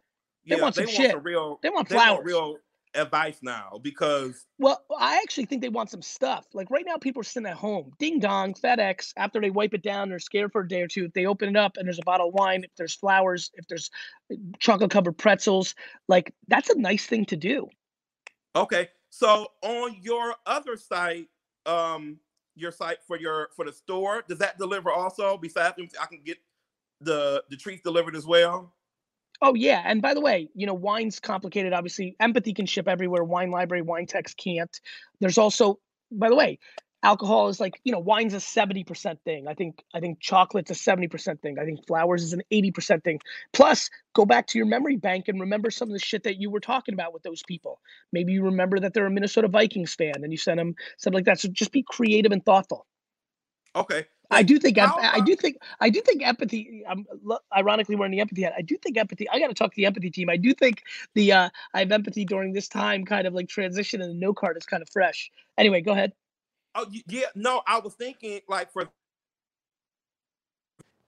They yeah, want some shit. some real. They want flowers. real advice now because Well, I actually think they want some stuff. Like right now, people are sitting at home, ding dong, FedEx. After they wipe it down, they're scared for a day or two. if They open it up and there's a bottle of wine. If there's flowers, if there's chocolate covered pretzels, like that's a nice thing to do. okay. So on your other site, um, your site for your for the store, does that deliver also? Besides, I can get the the treats delivered as well. Oh yeah, and by the way, you know wine's complicated. Obviously, empathy can ship everywhere. Wine library, wine text can't. There's also, by the way, alcohol is like you know wine's a seventy percent thing. I think I think chocolate's a seventy percent thing. I think flowers is an eighty percent thing. Plus, go back to your memory bank and remember some of the shit that you were talking about with those people. Maybe you remember that they're a Minnesota Vikings fan and you send them something like that. So just be creative and thoughtful. Okay. I do think How I, I do think I do think empathy. I'm ironically wearing the empathy hat. I do think empathy. I got to talk to the empathy team. I do think the uh, I have empathy during this time, kind of like transition, and the no card is kind of fresh. Anyway, go ahead. Oh yeah, no, I was thinking like for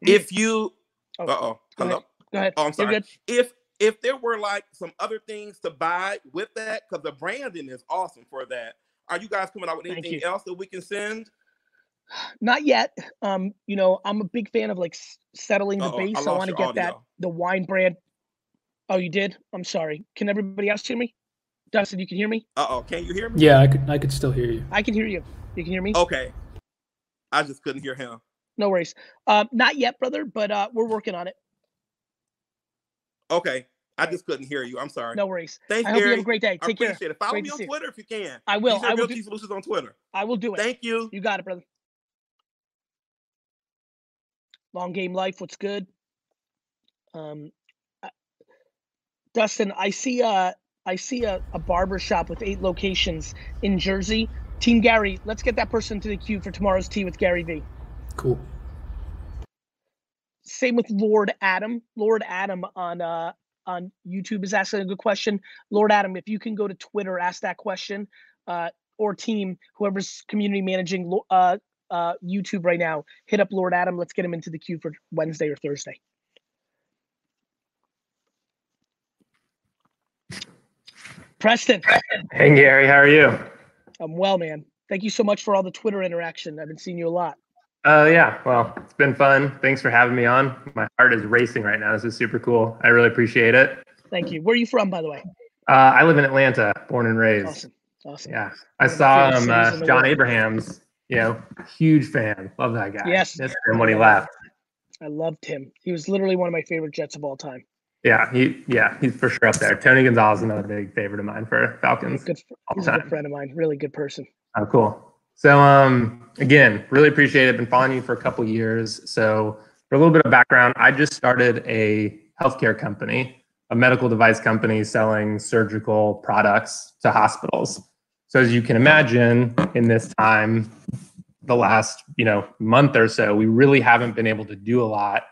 if you uh oh Mm. go hello ahead. Go ahead. oh I'm sorry good. if if there were like some other things to buy with that because the branding is awesome for that are you guys coming out with anything else that we can send Not yet. Um, you know, I'm a big fan of like s- settling the Uh-oh, I base. I, lost want to your get that the wine brand. Oh, you did? I'm sorry. Can everybody else hear me? Dustin, you can hear me? uh-oh can you hear me Yeah, I could I could still hear you. I can hear you. You can hear me? okay I just couldn't hear him No worries. Um, not yet, brother, but uh, we're working on it. okay I just couldn't hear you. I'm sorry. No worries. Thanks, I hope you have a great day. I Take care. appreciate it. Follow Great me on see you. Twitter if you can. I will. I will Realty do- Solutions on Twitter. I will do it. Thank you. You got it, brother. Long game life. What's good? Um, Dustin, I see a I see a, a barber shop with eight locations in Jersey. Team Gary, let's get that person to the queue for tomorrow's tea with Gary Vee. Cool. Same with Lord Adam. Lord Adam on uh on YouTube is asking a good question. Lord Adam, if you can go to Twitter, ask that question, uh, or team, whoever's community managing uh uh YouTube right now, hit up Lord Adam. Let's get him into the queue for Wednesday or Thursday. Preston, Hey Gary, how are you? I'm well, man. Thank you so much for all the Twitter interaction. I've been seeing you a lot. Uh, yeah, well, it's been fun. Thanks for having me on. My heart is racing right now. This is super cool. I really appreciate it. Thank you. Where are you from, by the way? Uh, I live in Atlanta, born and raised. Awesome. Awesome. Yeah, I One of the saw um, uh, John. Abraham's. You know, huge fan. Love that guy. Yes. missed him when he left. I loved him. He was literally one of my favorite Jets of all time. Yeah, he yeah he's for sure up there. Tony Gonzalez is another big favorite of mine for Falcons. Good. He's a good friend of mine. Really good person. Oh, cool. So, um, again, really appreciate it. Been following you for a couple years. So, for a little bit of background, I just started a healthcare company, a medical device company selling surgical products to hospitals. So, as you can imagine, in this time, the last you know month or so, we really haven't been able to do a lot,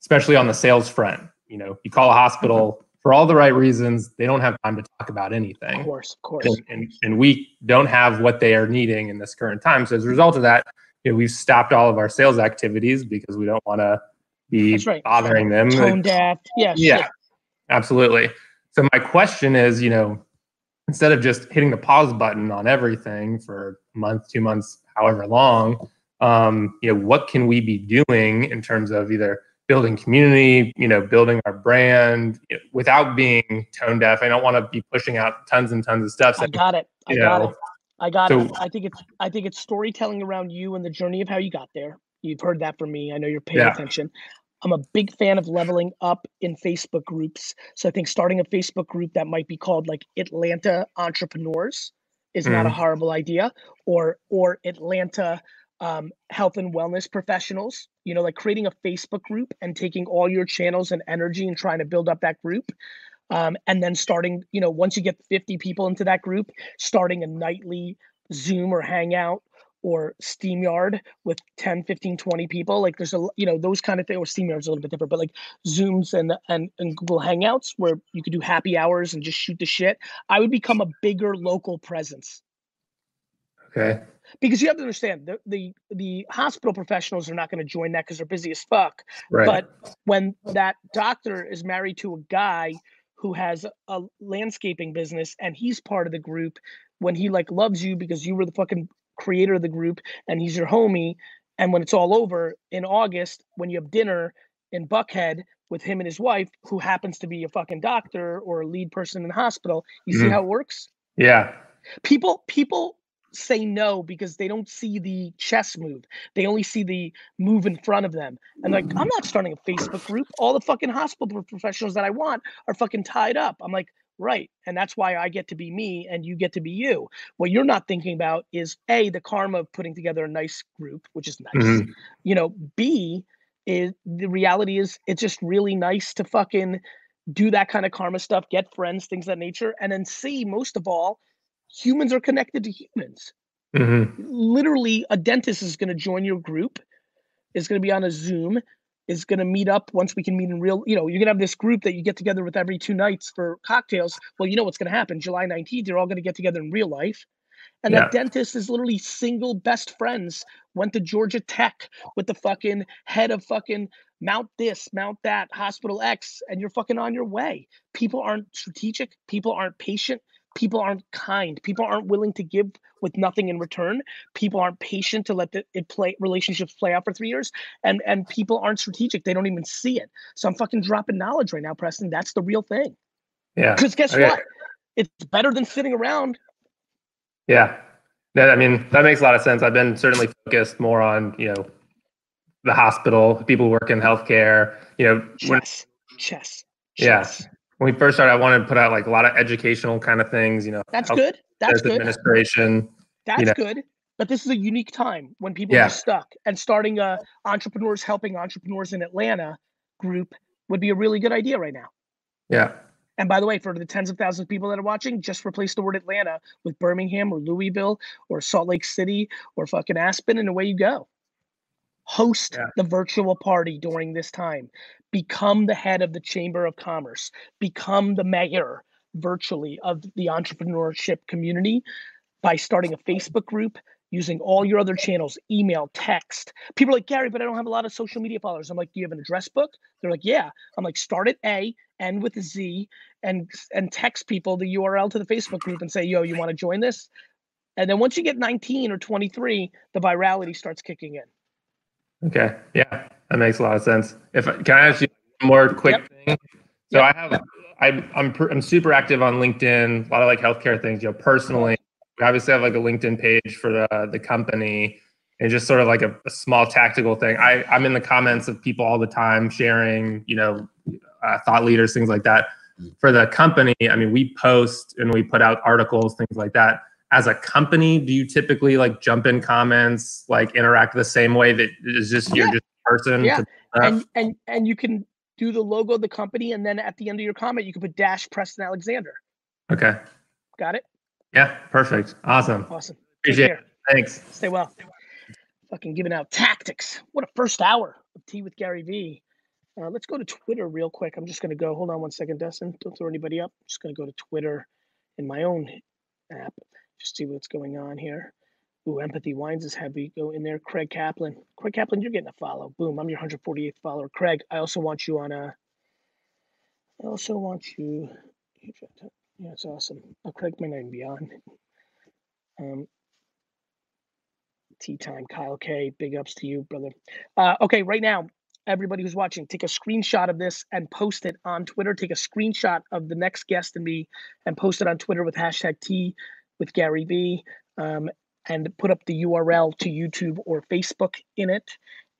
especially on the sales front. You know, you call a hospital for all the right reasons, they don't have time to talk about anything Of course, of course. and, and, and we don't have what they are needing in this current time. So as a result of that, you know, we've stopped all of our sales activities because we don't want to be right. bothering them. Tone deaf. Yeah. yeah, shit. absolutely. So my question is, you know, instead of just hitting the pause button on everything for a month, two months, however long, um, you know, what can we be doing in terms of either building community, you know, building our brand you know, without being tone deaf? I don't want to be pushing out tons and tons of stuff. I got it. I got know, it. I got so- it. I think it's I think it's storytelling around you and the journey of how you got there. You've heard that from me. I know you're paying Yeah. attention. I'm a big fan of leveling up in Facebook groups. So I think starting a Facebook group that might be called like Atlanta Entrepreneurs is not a Mhm. horrible idea, or or Atlanta um, Health and Wellness Professionals. You know, like creating a Facebook group and taking all your channels and energy and trying to build up that group um, and then starting you know once you get 50 people into that group starting a nightly zoom or hangout or StreamYard with 10 15 20 people like there's a, you know those kind of things or StreamYard's a little bit different but like zooms and and, and google hangouts where you could do happy hours and just shoot the shit i would become a bigger local presence Okay. because you have to understand the the, the hospital professionals are not going to join that because they're busy as fuck Right. but when that doctor is married to a guy who has a landscaping business and he's part of the group when he like loves you because you were the fucking creator of the group and he's your homie and when it's all over in august when you have dinner in buckhead with him and his wife who happens to be a fucking doctor or a lead person in the hospital you see Mhm. how it works? Yeah. people people say no because they don't see the chess move. They only see the move in front of them. And like i'm not starting a facebook group. All the fucking hospital professionals that i want are fucking tied up. I'm like right and that's why i get to be me and you get to be you what you're not thinking about is a the karma of putting together a nice group which is nice Mhm. you know b is the reality is it's just really nice to fucking do that kind of karma stuff get friends things of that nature and then c most of all humans are connected to humans Mhm. literally a dentist is going to join your group is going to be on a zoom is going to meet up once we can meet in real you know you're going to have this group that you get together with every two nights for cocktails. Well you know what's going to happen july 19th you're all going to get together in real life. And Yeah. that dentist is literally single best friends went to georgia tech with the fucking head of fucking mount this mount that hospital x and you're fucking on your way. People aren't strategic people aren't patient people aren't kind people aren't willing to give with nothing in return people aren't patient to let the, it play relationships play out for three years and and people aren't strategic they don't even see it so i'm fucking dropping knowledge right now preston that's the real thing Yeah. because guess Okay. what it's better than sitting around Yeah. That, I mean, that makes a lot of sense. I've been certainly focused more on, you know, the hospital, people who work in healthcare, you know, when, chess chess yeah. chess. When we first started, I wanted to put out like a lot of educational kind of things. You know, That's good. That's good. Administration. That's you know, good. But this is a unique time when people Yeah. are stuck and starting a entrepreneurs helping entrepreneurs in Atlanta group would be a really good idea right now. Yeah. And by the way, for the tens of thousands of people that are watching, just replace the word Atlanta with Birmingham or Louisville or Salt Lake City or fucking Aspen, and away you go. Host the virtual party during this time. Become the head of the Chamber of Commerce. Become the mayor virtually of the entrepreneurship community by starting a Facebook group, using all your other channels, email, text. People are like, Gary, but I don't have a lot of social media followers. I'm like, do you have an address book? They're like, yeah. I'm like, start at A, end with a Z, and and text people the URL to the Facebook group and say, yo, you want to join this? And then once you get 19 or 23, the virality starts kicking in. Okay. Yeah, that makes a lot of sense. If I- can I ask you one more quick thing? So I have I, I'm I'm super active on LinkedIn. A lot of like healthcare things. You know, personally, we obviously have like a LinkedIn page for the the company, and just sort of like a, a small tactical thing. I I'm in the comments of people all the time sharing. You know, uh, thought leaders, things like that. For the company, I mean, we post and we put out articles, things like that. As a company, do you typically like jump in comments, like interact the same way that is just you're Yeah. just person? Yeah. And and and you can do the logo of the company, and then at the end of your comment, you can put dash Preston Alexander. Okay. Got it? Yeah. Perfect. Awesome. Awesome. Appreciate it. Thanks. Stay well. Fucking giving out tactics. What a first hour of tea with Gary Vee. Uh, let's go to Twitter real quick. I'm just going to go. Hold on one second, Dustin. Don't throw anybody up. just going to go to Twitter in my own app. Just see what's going on here. Ooh, Empathy Wines is heavy. Go in there. Craig Kaplan. Craig Kaplan, you're getting a follow. Boom. I'm your 148th follower. Craig, I also want you on a. I also want you. Yeah, it's awesome. Oh, Craig may not even be on. Um, tea time, Kyle K. Big ups to you, brother. Uh, okay, right now, everybody who's watching, take a screenshot of this and post it on Twitter. Take a screenshot of the next guest and me and post it on Twitter with hashtag Tea with Gary Vee. Um, and put up the URL to YouTube or Facebook in it.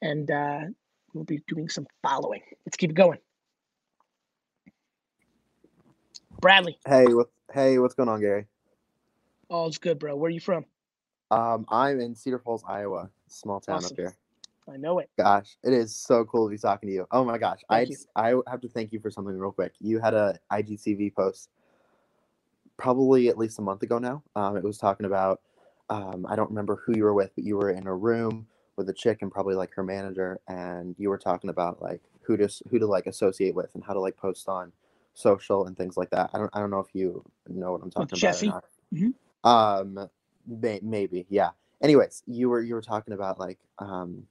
And uh, we'll be doing some following. Let's keep it going. Bradley, Hey, what? Hey, what's going on, Gary? all's good, bro. Where are you from? Um, I'm in Cedar Falls, Iowa, small town Awesome. up here. I know it. Gosh, it is so cool to be talking to you. Oh my gosh, I Thank you. just- I have to thank you for something real quick. You had a IGTV post probably at least a month ago now. Um, it was talking about um, I don't remember who you were with, but you were in a room with a chick and probably like her manager, and you were talking about like who to who to like associate with and how to like post on social and things like that. I don't I don't know if you know what I'm talking about. Jesse? Or not. Mhm. Um, may, maybe, yeah. Anyways, you were you were talking about like um,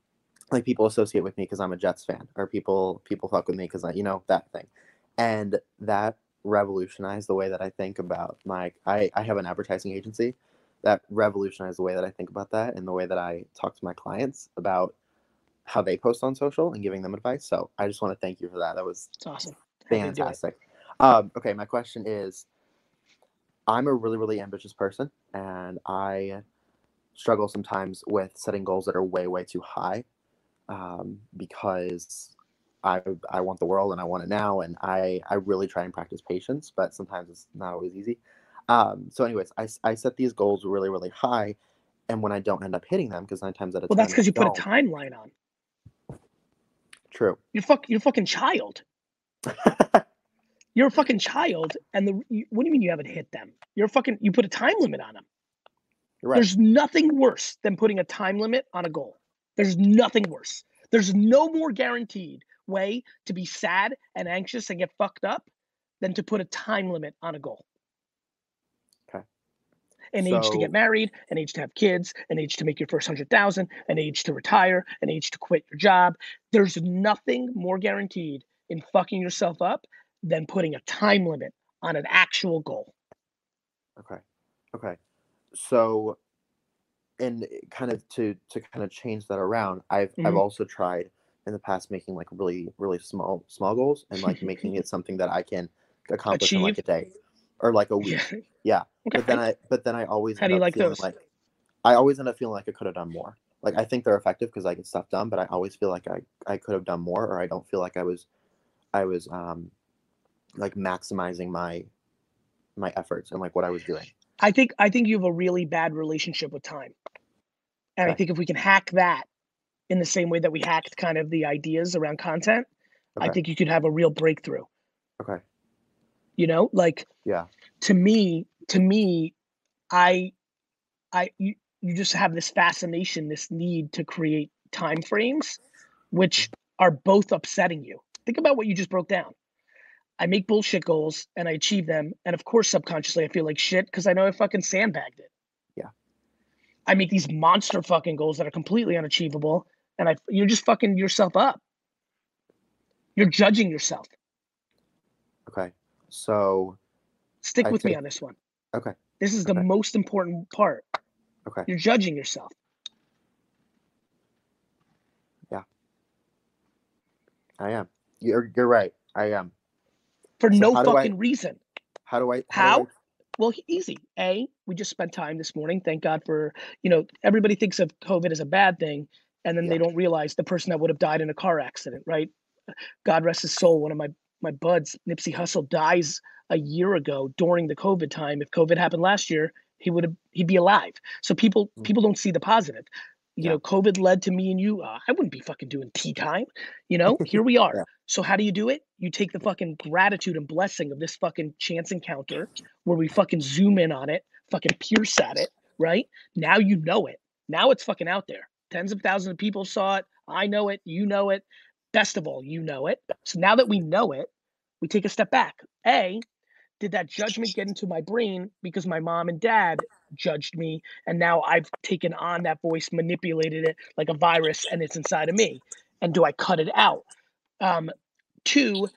like people associate with me because I'm a Jets fan, or people people fuck with me because I you know that thing, and that revolutionized the way that I think about my I I have an advertising agency that revolutionized the way that I think about that and the way that I talk to my clients about how they post on social and giving them advice. So I just want to thank you for that. That was It's awesome. Happy to do it. fantastic. Um, okay, my question is I'm a really, really ambitious person and I struggle sometimes with setting goals that are way, way too high um, because I, I want the world and I want it now. And I, I really try and practice patience, but sometimes it's not always easy. Um, so, anyways, I, I set these goals really, really high. And when I don't end up hitting them, because nine times out of Well, that's because you put a timeline on. True. You're fuck. You're a fucking child. <laughs> you're a fucking child, and the you, what do you mean you haven't hit them? You're a fucking. You put a time limit on them. Right. There's nothing worse than putting a time limit on a goal. There's nothing worse. There's no more guaranteed way to be sad and anxious and get fucked up than to put a time limit on a goal. An age to get married, an age to have kids, an age to make your first hundred thousand, an age to retire, an age to quit your job. There's nothing more guaranteed in fucking yourself up than putting a time limit on an actual goal. Okay. Okay. So and kind of to to kind of change that around, I've I've Mhm. also tried in the past making like really really small small goals and like making <laughs> it something that I can accomplish in like a day or like a week. Yeah. But then I but then I always How end do you up like feeling those? like I always end up feeling like I could have done more. Like I think they're effective because I get stuff done, but I always feel like I I could have done more or I don't feel like I was I was um like maximizing my my efforts and like what I was doing. I think I think you have a really bad relationship with time. And I think if we can hack that in the same way that we hacked kind of the ideas around content, I think you could have a real breakthrough. Okay. You know, like Yeah. to me, to me, I I you, you just have this fascination, this need to create time frames which are both upsetting you. Think about what you just broke down. I make bullshit goals and I achieve them. And of course, subconsciously, I feel like shit because I know I fucking sandbagged it. Yeah. I make these monster fucking goals that are completely unachievable. And I, you're just fucking yourself up. You're judging yourself. Okay. So Stick I with me on this one. Okay. This is the most important part. Okay. You're judging yourself. Yeah. I am. You're you're right. I am. for So no how do I- fucking reason. How do I How? do I- Well, easy. A, we just spent time this morning. Thank God for, you know, everybody thinks of COVID as a bad thing, and then they don't realize the person that would have died in a car accident, right? God rest his soul. One of my my buds, Nipsey Hussle, dies a year ago during the COVID time. If COVID happened last year, he would have he'd be alive. So people people don't see the positive. You know, COVID led to me and you. Uh, I wouldn't be fucking doing tea time. You know, <laughs> here we are. So how do you do it? You take the fucking gratitude and blessing of this fucking chance encounter where we fucking zoom in on it, fucking pierce at it, right? Now you know it. Now it's fucking out there. Tens of thousands of people saw it. I know it. You know it. Best of all, you know it. So now that we know it, we take a step back. A, did that judgment get <laughs> into my brain because my mom and dad judged me and now I've taken on that voice, manipulated it like a virus and it's inside of me? And do I cut it out? Um, two,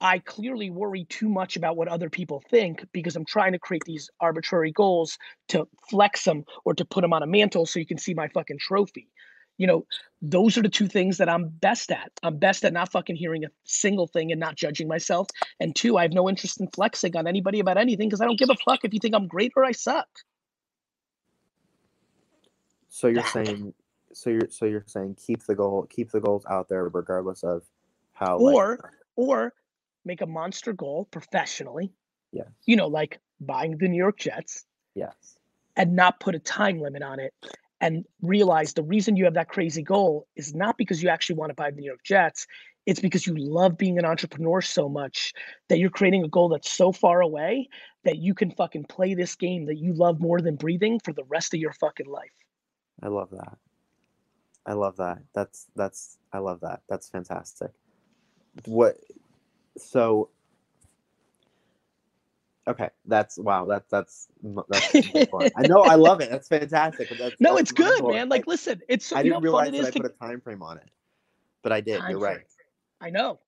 I clearly worry too much about what other people think because I'm trying to create these arbitrary goals to flex them or to put them on a mantle so you can see my fucking trophy. You know, those are the two things that I'm best at. I'm best at not fucking hearing a single thing and not judging myself. And two, I have no interest in flexing on anybody about anything because I don't give a fuck if you think I'm great or I suck. So you're saying so you're so you're saying keep the goal keep the goals out there regardless of how like, Or or make a monster goal professionally. Yes. You know, like buying the New York Jets. Yes. and not put a time limit on it and realize the reason you have that crazy goal is not because you actually want to buy the New York Jets. It's because you love being an entrepreneur so much that you're creating a goal that's so far away that you can fucking play this game that you love more than breathing for the rest of your fucking life. I love that. I love that. That's that's I love that. That's fantastic. What so Okay, that's wow. That's that's <laughs> that's. I know I love it. That's fantastic. but That's, No, that's it's good, man. Like, listen, it's so I you know didn't realize that I to put a time frame on it, but I did. Time You're right. frame. I know.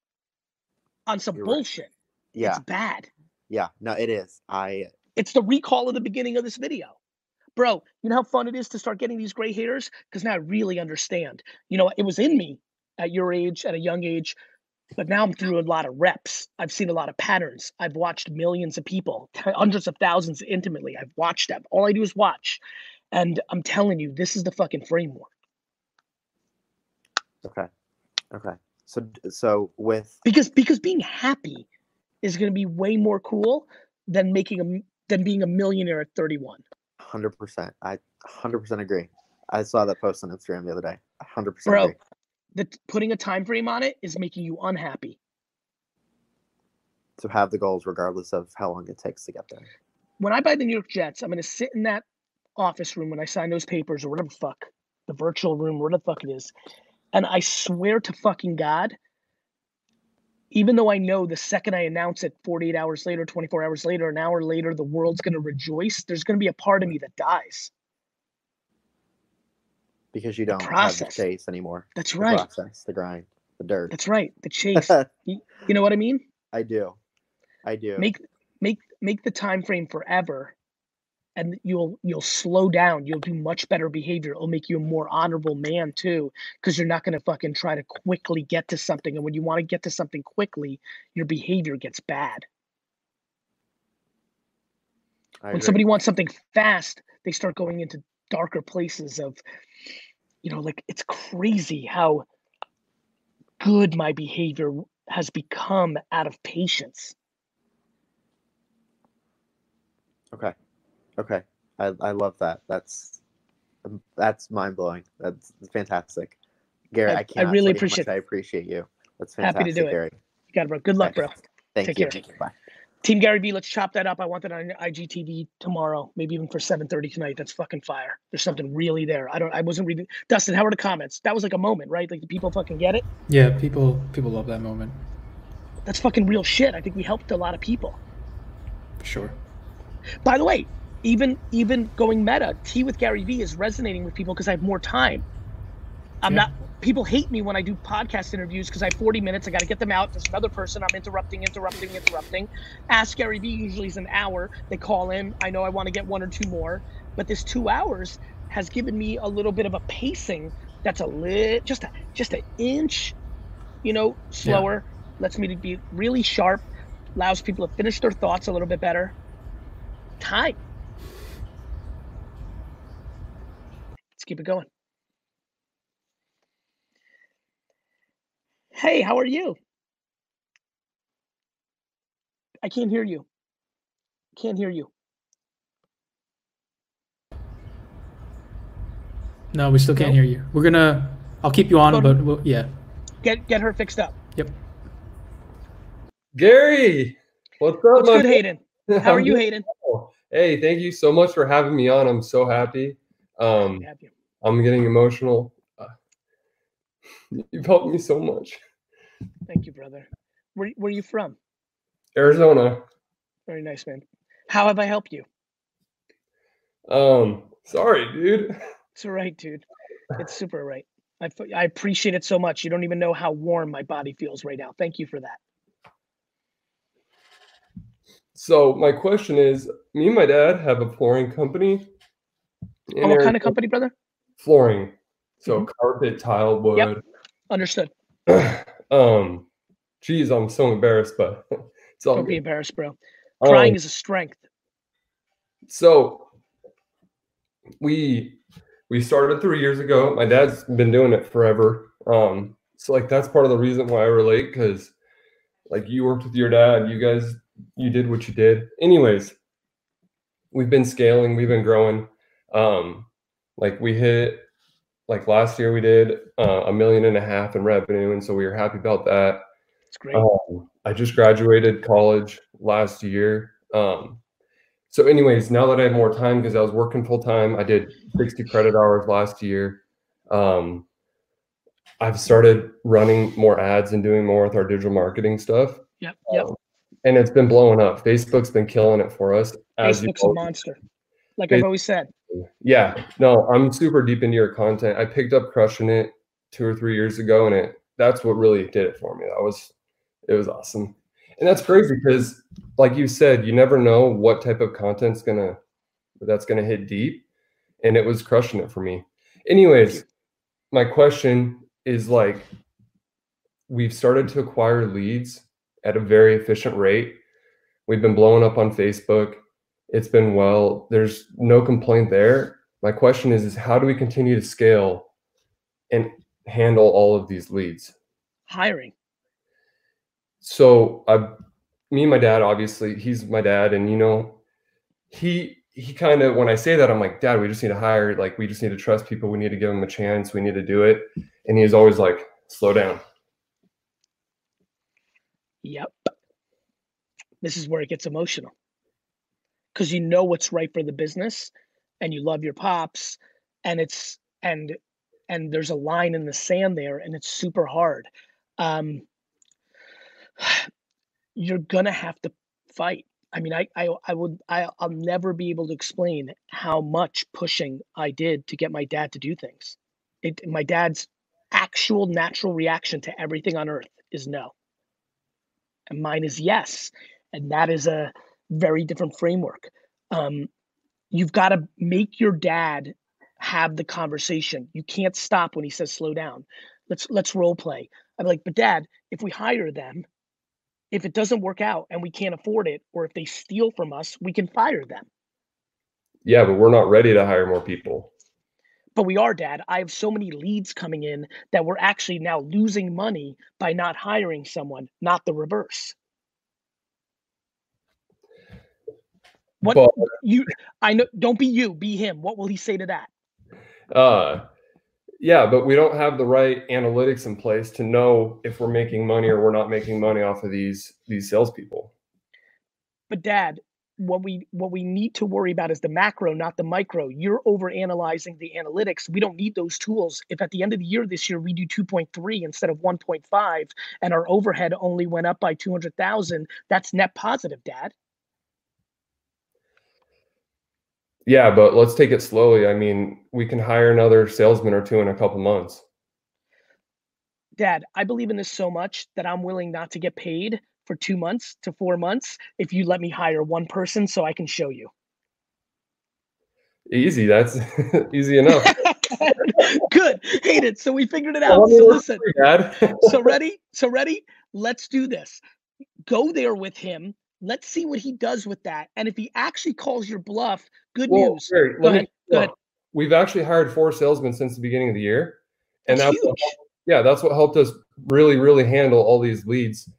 On some You're right. bullshit. Yeah, It's bad. yeah. No, it is. I It's the recall of the beginning of this video. Bro, you know how fun it is to start getting these gray hairs? Because now I really understand. You know, it was in me at your age, at a young age, but now I'm through a lot of reps. I've seen a lot of patterns. I've watched millions of people, <laughs> hundreds of thousands intimately. I've watched them. All I do is watch. And I'm telling you, this is the fucking framework. okay, okay. So so with Because because being happy is going to be way more cool than making a than being a millionaire at 31. hundred percent, I hundred percent agree. I saw that post on Instagram the other day. hundred percent Bro, agree. The putting a time frame on it is making you unhappy. To have the goals regardless of how long it takes to get there. when I buy the New York Jets, I'm going to sit in that office room when I sign those papers or whatever the fuck, the virtual room, whatever the fuck it is. And I swear to fucking God, even though I know the second I announce it 48 hours later, 24 hours later, an hour later, the world's going to rejoice, there's going to be a part of me that dies. Because you don't have the chase anymore. That's The right. process, the grind, the dirt. That's right. The chase. <laughs> you, you know what I mean? I do. I do. Make make make the time frame forever and you'll you'll slow down you'll do much better behavior it'll make you a more honorable man too because you're not going to fucking try to quickly get to something and when you want to get to something quickly your behavior gets bad I when agree. somebody wants something fast they start going into darker places of you know, like it's crazy how good my behavior has become out of patience. Okay. Okay. I, I love that. That's um, that's mind blowing. That's fantastic. Gary, I, I, I really appreciate I appreciate you. That's fantastic, Happy to do Gary. It. You got it, bro. Good luck, okay. bro. Thank Take you. Care. Take care. Bye. Team Gary Vee, let's chop that up. I want that on IGTV tomorrow, maybe even for 7:30 tonight. That's fucking fire. There's something really there. I don't. I wasn't reading. Dustin, how are the comments? That was like a moment, right? Like the people fucking get it. Yeah, people people love that moment That's fucking real shit. I think we helped a lot of people. for sure. By the way, even even going meta, Tea with Gary Vee is resonating with people because I have more time. I'm Yeah. not. People hate me when I do podcast interviews because I have 40 minutes. I got to get them out. There's another person. I'm interrupting, interrupting, interrupting. Ask Gary Vee usually is an hour. They call in. I know I want to get one or two more, but this two hours has given me a little bit of a pacing that's a lit, just a just an inch, you know, slower. Lets me to be really sharp. Allows people to finish their thoughts a little bit better. Time. Let's keep it going. Hey, how are you? I can't hear you. Can't hear you. No, we still can't hear you. We're gonna. I'll keep you on, but we'll, yeah. Get get her fixed up. Yep. Gary, what's up, What's my good, man? Hayden? <laughs> How are you, Hayden? Hey, thank you so much for having me on. I'm so happy. Um, Happy. I'm getting emotional. <laughs> You've helped me so much. Thank you, brother. Where where are you from? Arizona. Very nice, man. How have I helped you? Um, sorry, dude. It's all right, dude. It's super right. I, I appreciate it so much. You don't even know how warm my body feels right now. Thank you for that. So my question is, me and my dad have a flooring company. Oh, what kind of company, brother? Flooring. So carpet, tile, wood. Yep. Understood. <clears throat> Um, geez, I'm so embarrassed, but <laughs> it's all Don't be embarrassed, bro. Crying Um, is a strength. So we we started three years ago. My dad's been doing it forever. Um, so like that's part of the reason why I relate because like you worked with your dad, you guys you did what you did. Anyways, we've been scaling, we've been growing. Um, like we hit like last year we did uh, a million and a half in revenue, and so we were happy about that. It's great. Um, I just graduated college last year. Um, so, anyways, now that I have more time because I was working full time, I did 60 credit hours last year. Um, I've started running more ads and doing more with our digital marketing stuff. Yep. Yep. Um, and it's been blowing up. Facebook's been killing it for us. As you Facebook's a monster. Like I've always said. Yeah, no, I'm super deep into your content. I picked up crushing it two or three years ago, and it that's what really did it for me. That was it was awesome, and that's crazy because, like you said, you never know what type of content's gonna that's gonna hit deep, and it was crushing it for me. Anyways, my question is like, we've started to acquire leads at a very efficient rate. We've been blowing up on Facebook it's been well there's no complaint there my question is is how do we continue to scale and handle all of these leads Hiring. so i me and my dad obviously he's my dad and you know he he kind of when i say that i'm like dad we just need to hire like we just need to trust people we need to give them a chance we need to do it and he's always like slow down Yep. This is where it gets emotional. Because you know what's right for the business and you love your pops and it's and and there's a line in the sand there and it's super hard. Um <sighs> you're gonna have to fight. I mean, I I I would I I'll never be able to explain how much pushing I did to get my dad to do things. It my dad's actual natural reaction to everything on earth is no and mine is yes and that is a very different framework. Um, you've got to make your dad have the conversation. You can't stop when he says slow down. Let's let's role play i'm like but dad if we hire them if it doesn't work out and we can't afford it or if they steal from us we can fire them. Yeah but we're not ready to hire more people. But we are dad. I have so many leads coming in that we're actually now losing money by not hiring someone not the reverse What But you? I know. Don't be you. Be him. What will he say to that? uh yeah, but we don't have the right analytics in place to know if we're making money or we're not making money off of these these salespeople. But Dad, what we what we need to worry about is the macro, not the micro. You're over analyzing the analytics. We don't need those tools. If at the end of the year this year we do 2.3 instead of 1.5 and our overhead only went up by 200,000, that's net positive, Dad. Yeah, but let's take it slowly. I mean, we can hire another salesman or two in a couple months. Dad, I believe in this so much that I'm willing not to get paid for two months to four months if you let me hire one person so I can show you. Easy. That's <laughs> easy enough. <laughs> Good. Hate it. So we figured it out. So listen. so <laughs> ready? So ready? Let's do this. Go there with him. Let's see what he does with that. And if he actually calls your bluff, good Well, news. Go ahead. Go ahead. We've actually hired four salesmen since the beginning of the year, and That's that's, what, yeah, that's what helped us really, really handle all these leads.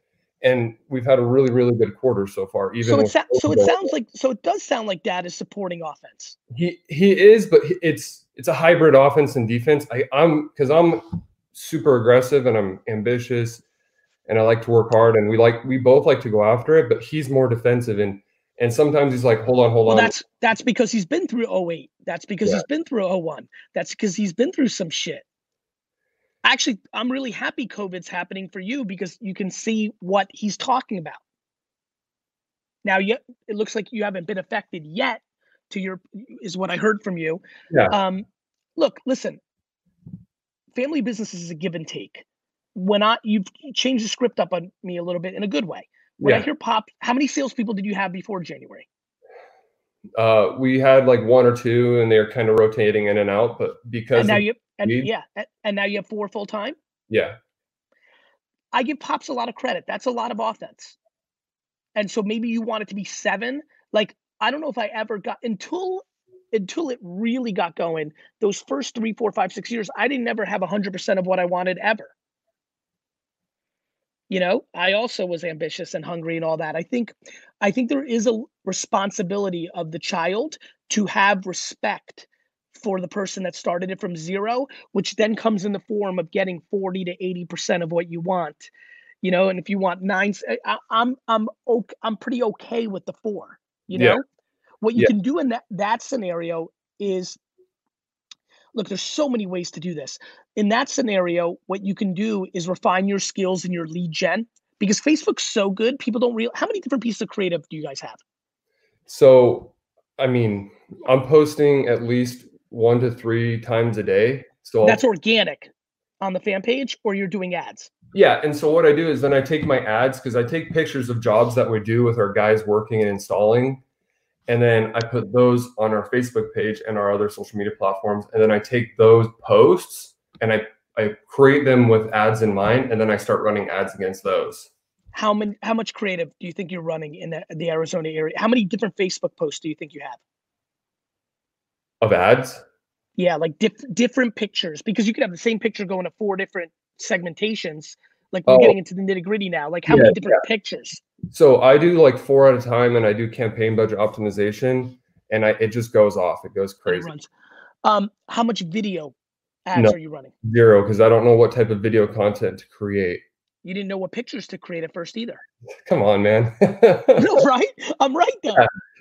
And we've had a really, really good quarter so far. Even So it sa- so it sounds like so it does sound like Dad is supporting offense. he he is, but it's it's a hybrid offense and defense. I I'm because I'm super aggressive and I'm ambitious, and I like to work hard, and we like we both like to go after it. But he's more defensive, and and sometimes he's like, hold on, hold Well, on. that's that's because he's been through 08. That's because Yeah. he's been through 01. That's because he's been through some shit. Actually, I'm really happy COVID's happening for you because you can see what he's talking about. Now, yet it looks like you haven't been affected yet. To your is what I heard from you. Yeah. Um, look, listen. Family business is a give and take. When I you've changed the script up on me a little bit in a good way. When I hear pop, how many salespeople did you have before January? uh, we had like one or two, and they're kind of rotating in and out. But because and now you and leads- yeah, and now you have four full time. yeah, I give Pops a lot of credit. That's a lot of offense. And so maybe you want it to be seven. Like I don't know if I ever got until until it really got going. Those first three, four, five, six years, I didn't ever have a hundred percent of what I wanted ever. You know, I also was ambitious and hungry and all that. I think, I think there is a responsibility of the child to have respect for the person that started it from zero, which then comes in the form of getting 40 to 80% of what you want. You know, and if you want nine, I'm, I'm okay, I'm pretty okay with the four. You Yeah. know, what you Yeah. can do in that that scenario is look, there's so many ways to do this. In that scenario, what you can do is refine your skills in your lead gen because Facebook's so good, people don't real how many different pieces of creative do you guys have? So, I mean, I'm posting at least one to three times a day. So I'll- That's organic on the fan page, or you're doing ads. yeah. And so what I do is then I take my ads because I take pictures of jobs that we do with our guys working and installing. And then I put those on our Facebook page and our other social media platforms. And then I take those posts and I, I create them with ads in mind. And then I start running ads against those. How many how much creative do you think you're running in the, the Arizona area? How many different Facebook posts do you think you have? Of ads? Yeah, like diff- different pictures because you could have the same picture going to four different segmentations. Like we're Oh. getting into the nitty gritty now. Like how Yeah, many different pictures? So I do like four at a time and I do campaign budget optimization and I it just goes off. It goes crazy. runs. Um, how much video ads No. are you running? Zero, because I don't know what type of video content to create. You didn't know what pictures to create at first either. <laughs> Come on, man. <laughs> no, <laughs> right? I'm right though.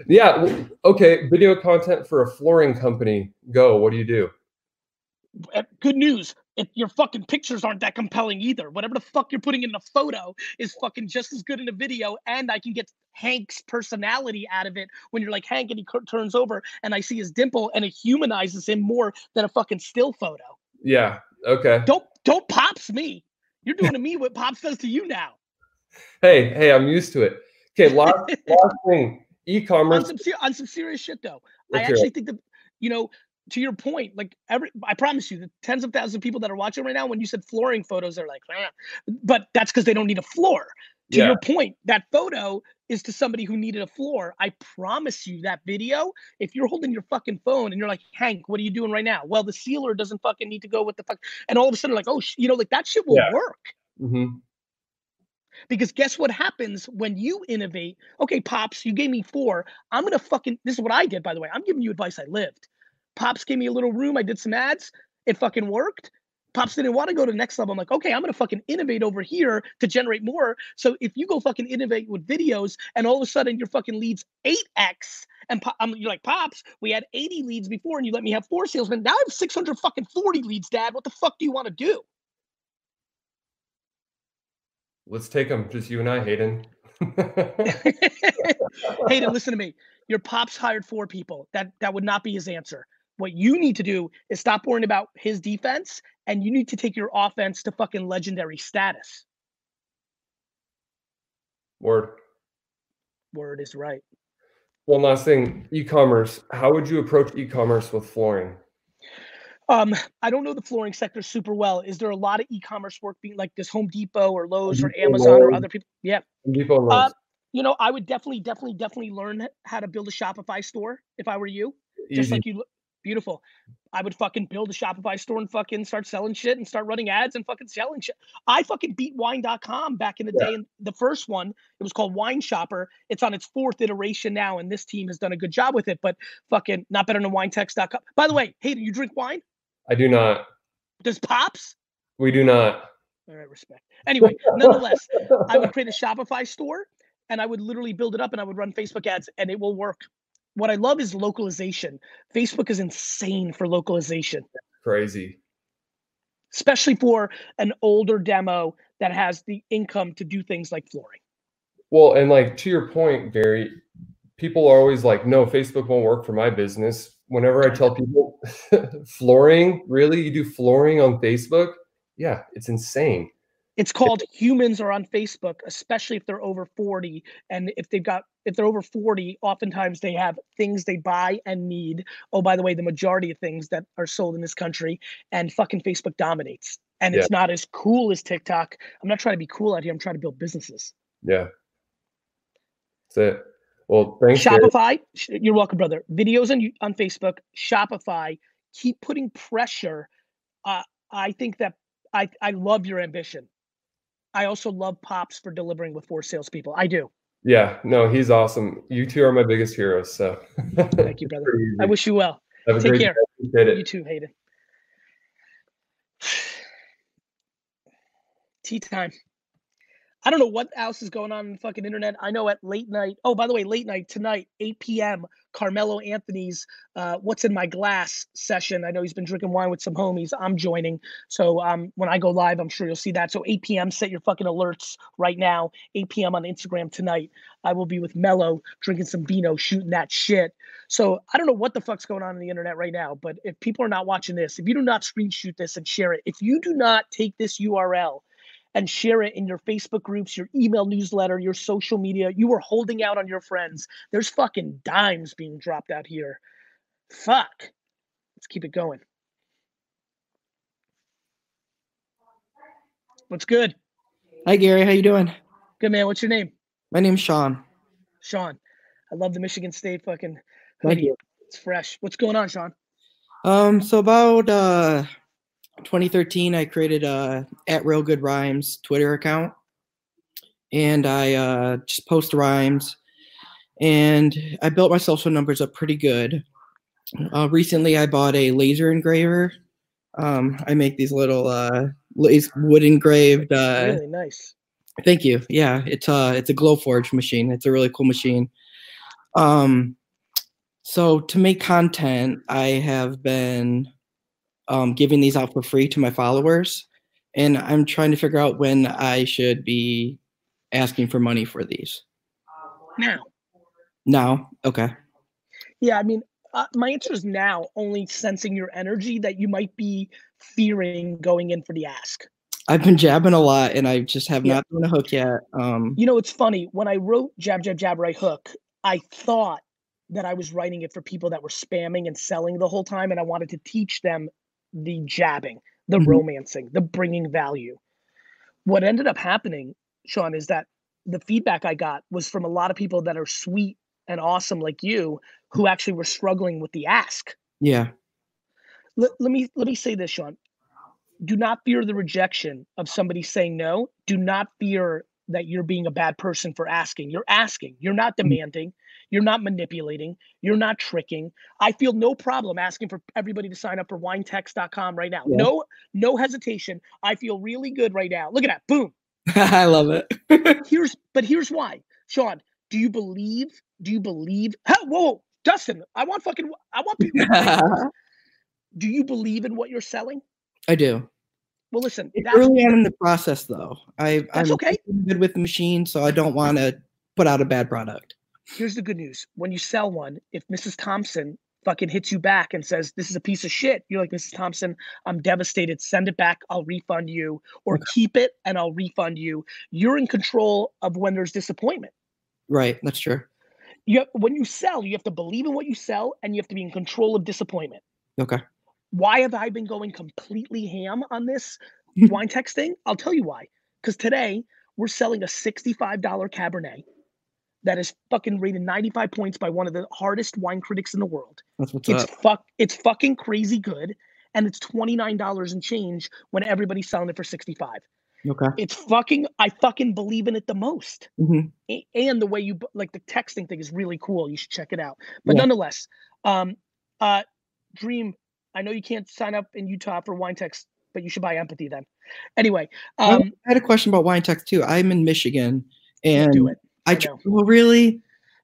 Yeah. Yeah. Okay. Video content for a flooring company. Go. What do you do? Uh, Good news. If your fucking pictures aren't that compelling either, whatever the fuck you're putting in the photo is fucking just as good in a video, and I can get Hank's personality out of it when you're like Hank and he turns over and I see his dimple and it humanizes him more than a fucking still photo. Yeah. Okay. Don't don't pops me. You're doing to me what pops does to you now. Hey, hey, I'm used to it. Okay. Last, <laughs> last thing. on E-commerce. some, on some serious shit though. I Let's hear actually think that you know, to your point, like every I promise you, the tens of thousands of people that are watching right now, when you said flooring photos, they're like, "Ah." but that's because they don't need a floor. To Yeah. your point, that photo is to somebody who needed a floor. I promise you that video, if you're holding your fucking phone and you're like, Hank, what are you doing right now? Well, the sealer doesn't fucking need to go with the fuck. And all of a sudden, like, oh, sh-, you know, like that shit will Yeah. work. hmm Because guess what happens when you innovate? Okay, Pops, you gave me four. I'm gonna fucking this is what I did, by the way. I'm giving you advice I lived. Pops gave me a little room, I did some ads, it fucking worked. Pops didn't want to go to the next level. I'm like, okay, I'm gonna fucking innovate over here to generate more. So if you go fucking innovate with videos and all of a sudden your fucking leads 8x and Pop, I'm, you're like, Pops, we had 80 leads before and you let me have four salesmen. Now I have 600 fucking 40 leads, Dad. What the fuck do you want to do? Let's take them, just you and I, Hayden. <laughs> Hayden, listen to me. Your pops hired four people. That that would not be his answer. What you need to do is stop worrying about his defense and you need to take your offense to fucking legendary status. Word. Word is right. One last thing, e-commerce. How would you approach e-commerce with flooring? Um, I don't know the flooring sector super well. Is there a lot of e-commerce work being like this Home Depot or Lowe's or Depot, Amazon or other people? Yeah. Home Depot and Uh, Lowe's. you know, I would definitely, definitely, definitely learn how to build a Shopify store if I were you. Just like you, beautiful. I would fucking build a Shopify store and fucking start selling shit and start running ads and fucking selling shit. I fucking beat wine.com back in the Yeah. day. And the first one, it was called Wine Shopper. It's on its fourth iteration now, and this team has done a good job with it, but fucking not better than winetext.com. By the way, hey, do you drink wine? I do not. Does Pops? We do not. All right, respect. Anyway, <laughs> nonetheless, I would create a Shopify store and I would literally build it up and I would run Facebook ads and it will work. What I love is localization. Facebook is insane for localization, Crazy. especially for an older demo that has the income to do things like flooring. Well, and like to your point, Gary, people are always like, no, Facebook won't work for my business. Whenever I tell people <laughs> flooring, really, you do flooring on Facebook? Yeah, it's insane. It's called humans are on Facebook, especially if they're over 40. And if they've got, if they're over 40, oftentimes they have things they buy and need. Oh, by the way, the majority of things that are sold in this country and fucking Facebook dominates. And it's Yeah. not as cool as TikTok. I'm not trying to be cool out here. I'm trying to build businesses. Yeah. That's it. Well, thanks. Shopify, sh- you're welcome, brother. Videos on on Facebook, Shopify. Keep putting pressure. Uh, I think that I I love your ambition. I also love Pops for delivering with four salespeople. I do. Yeah, no, he's awesome. You two are my biggest heroes. So Thank you, brother. <laughs> I wish you well. Have Take care. day. Appreciate it. You too, Hayden. <sighs> Tea time. I don't know what else is going on in the fucking internet. I know at late night. Oh, by the way, late night tonight, 8 p.m. Carmelo Anthony's uh, "What's in My Glass" session. I know he's been drinking wine with some homies. I'm joining, so um, when I go live, I'm sure you'll see that. So 8 p.m. Set your fucking alerts right now. 8 p.m. on Instagram tonight. I will be with Melo drinking some vino, shooting that shit. So I don't know what the fuck's going on in the internet right now, but if people are not watching this, if you do not screenshot this and share it, if you do not take this URL and share it in your Facebook groups, your email newsletter, your social media, you are holding out on your friends. There's fucking dimes being dropped out here. Fuck. Let's keep it going. What's good? Hi Gary, how you doing? Good man. What's your name? My name's Sean. Sean. I love the Michigan State fucking Thank you. It's fresh. What's going on, Sean? Um, so about uh 2013, I created a at Real Good Rhymes Twitter account, and I uh, just post rhymes, and I built my social numbers up pretty good. Uh, recently, I bought a laser engraver. Um, I make these little uh, wood engraved. Uh, really nice. Thank you. Yeah, it's a it's a Glowforge machine. It's a really cool machine. Um, so to make content, I have been um, giving these out for free to my followers, and I'm trying to figure out when I should be asking for money for these. Now. Now, okay. Yeah, I mean, uh, my answer is now, only sensing your energy that you might be fearing going in for the ask. I've been jabbing a lot, and I just have Yeah. not done a hook yet. Um, You know, it's funny. When I wrote Jab, Jab, Jab, Right Hook, I thought that I was writing it for people that were spamming and selling the whole time, and I wanted to teach them the jabbing, the Mhm. romancing, the bringing value. What ended up happening, Sean, is that the feedback I got was from a lot of people that are sweet and awesome like you who actually were struggling with the ask. yeah, let, let me let me say this sean do not fear the rejection of somebody saying no do not fear that you're being a bad person for asking. You're asking. You're not demanding. You're not manipulating. You're not tricking. I feel no problem asking for everybody to sign up for winetext.com right now. Yeah. No, no hesitation. I feel really good right now. Look at that. Boom. <laughs> I love it. <laughs> here's but here's why. Sean, do you believe? Do you believe? Whoa, whoa, Dustin, I want fucking I want people. <laughs> do you believe in what you're selling? I do. Well, listen, It's that's early on in the process, though. I, That's I'm okay. good with the machine, so I don't want to put out a bad product. Here's the good news. When you sell one, if Mrs. Thompson fucking hits you back and says, This is a piece of shit, you're like, Mrs. Thompson, I'm devastated. Send it back. I'll refund you. Or keep it and I'll refund you. You're in control of when there's disappointment. Right, that's true. You have, when you sell, you have to believe in what you sell and you have to be in control of disappointment. Okay. Why have I been going completely ham on this <laughs> wine text thing? I'll tell you why. Because today we're selling a $65 Cabernet that is fucking rated 95 points by one of the hardest wine critics in the world. That's what's It's up. fuck it's fucking crazy good. And it's $29 and change when everybody's selling it for 65. Okay. It's fucking I fucking believe in it the most. Mhm. A- And the way you like the texting thing is really cool. You should check it out. But Yeah. nonetheless, um uh Dream, I know you can't sign up in Utah for wine text, but you should buy empathy then. Anyway, um I had a question about wine text too. I'm in Michigan, and do it. I, I well, really,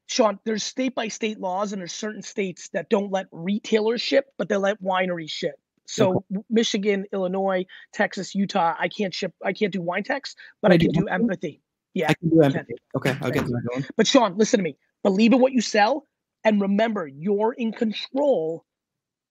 Sean, there's state by state laws, and there's certain states that don't let retailers ship, but they let wineries ship. So Michigan, Illinois, Texas, Utah, I can't ship. I can't do wine text, but I I do can do empathy? empathy. Yeah, I can do empathy. Okay, I'll get that going. But Sean, listen to me. Believe in what you sell, and remember, you're in control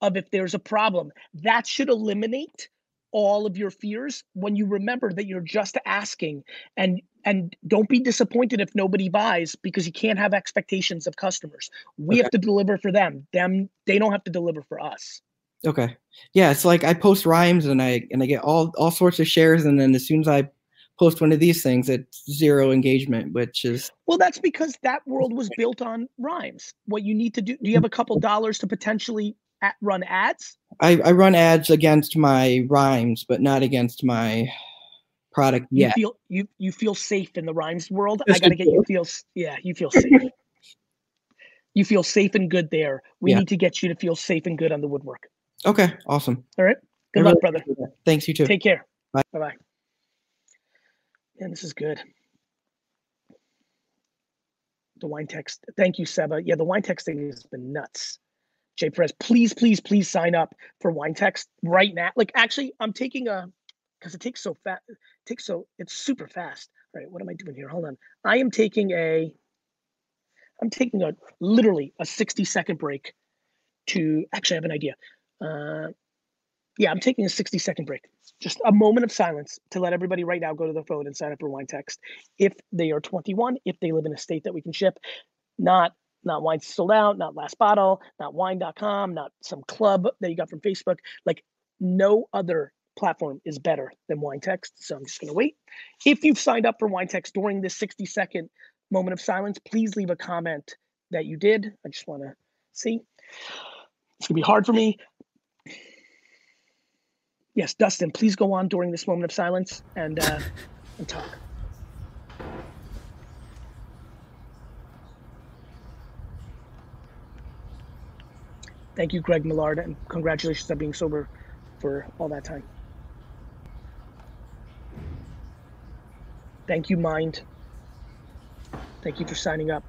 of if there's a problem. That should eliminate all of your fears when you remember that you're just asking and and don't be disappointed if nobody buys because you can't have expectations of customers. We have to deliver for them. Them they don't have to deliver for us. Okay. Yeah, it's like I post rhymes and I and I get all all sorts of shares, and then as soon as I post one of these things, it's zero engagement, which is well that's because that world was built on rhymes. What you need to do do you have a couple dollars to potentially at, run ads? I, I run ads against my rhymes, but not against my product you yet. feel you you feel safe in the rhymes world. I gotta get you feel yeah you feel safe. You feel safe and good there. We Yeah. need to get you to feel safe and good on the woodwork. Okay, awesome. all right. Good I luck really brother. Thanks, you too. take care. Bye. bye-bye. Man this is good. The wine text thank you seba. Yeah the wine text thing has been nuts. Jay perez please please please sign up for wine text right now. Like actually i'm taking a because it takes so fast so it's super fast. All right what am i doing here? Hold on. I am taking a i'm taking a literally a 60 second break to actually i have an idea. Uh yeah i'm taking a 60 second break. Just a moment of silence to let everybody right now go to the phone and sign up for wine text. If they are 21 if they live in a state that we can ship not not wine sold out not last bottle not wine.com not some club that you got from facebook like no other platform is better than wine text so i'm just going to wait. If you've signed up for wine text during this 60 second moment of silence please leave a comment that you did. I just want to see. It's going to be hard for me. Yes dustin please go on during this moment of silence and uh <laughs> and talk. Thank you, Greg Millard, and congratulations on being sober for all that time. Thank you, Mind. Thank you for signing up.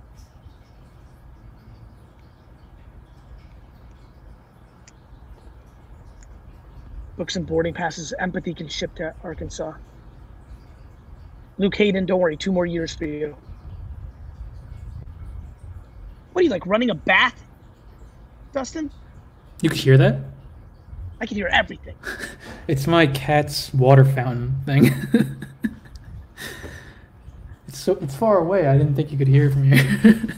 Books and boarding passes. Empathy can ship to Arkansas. Luke Hayden, don't worry, two more years for you. What are you like running a bath, Dustin? You could hear that? I can hear everything. <laughs> It's my cat's water fountain thing. <laughs> so it's far away. I didn't think you could hear from here. <laughs>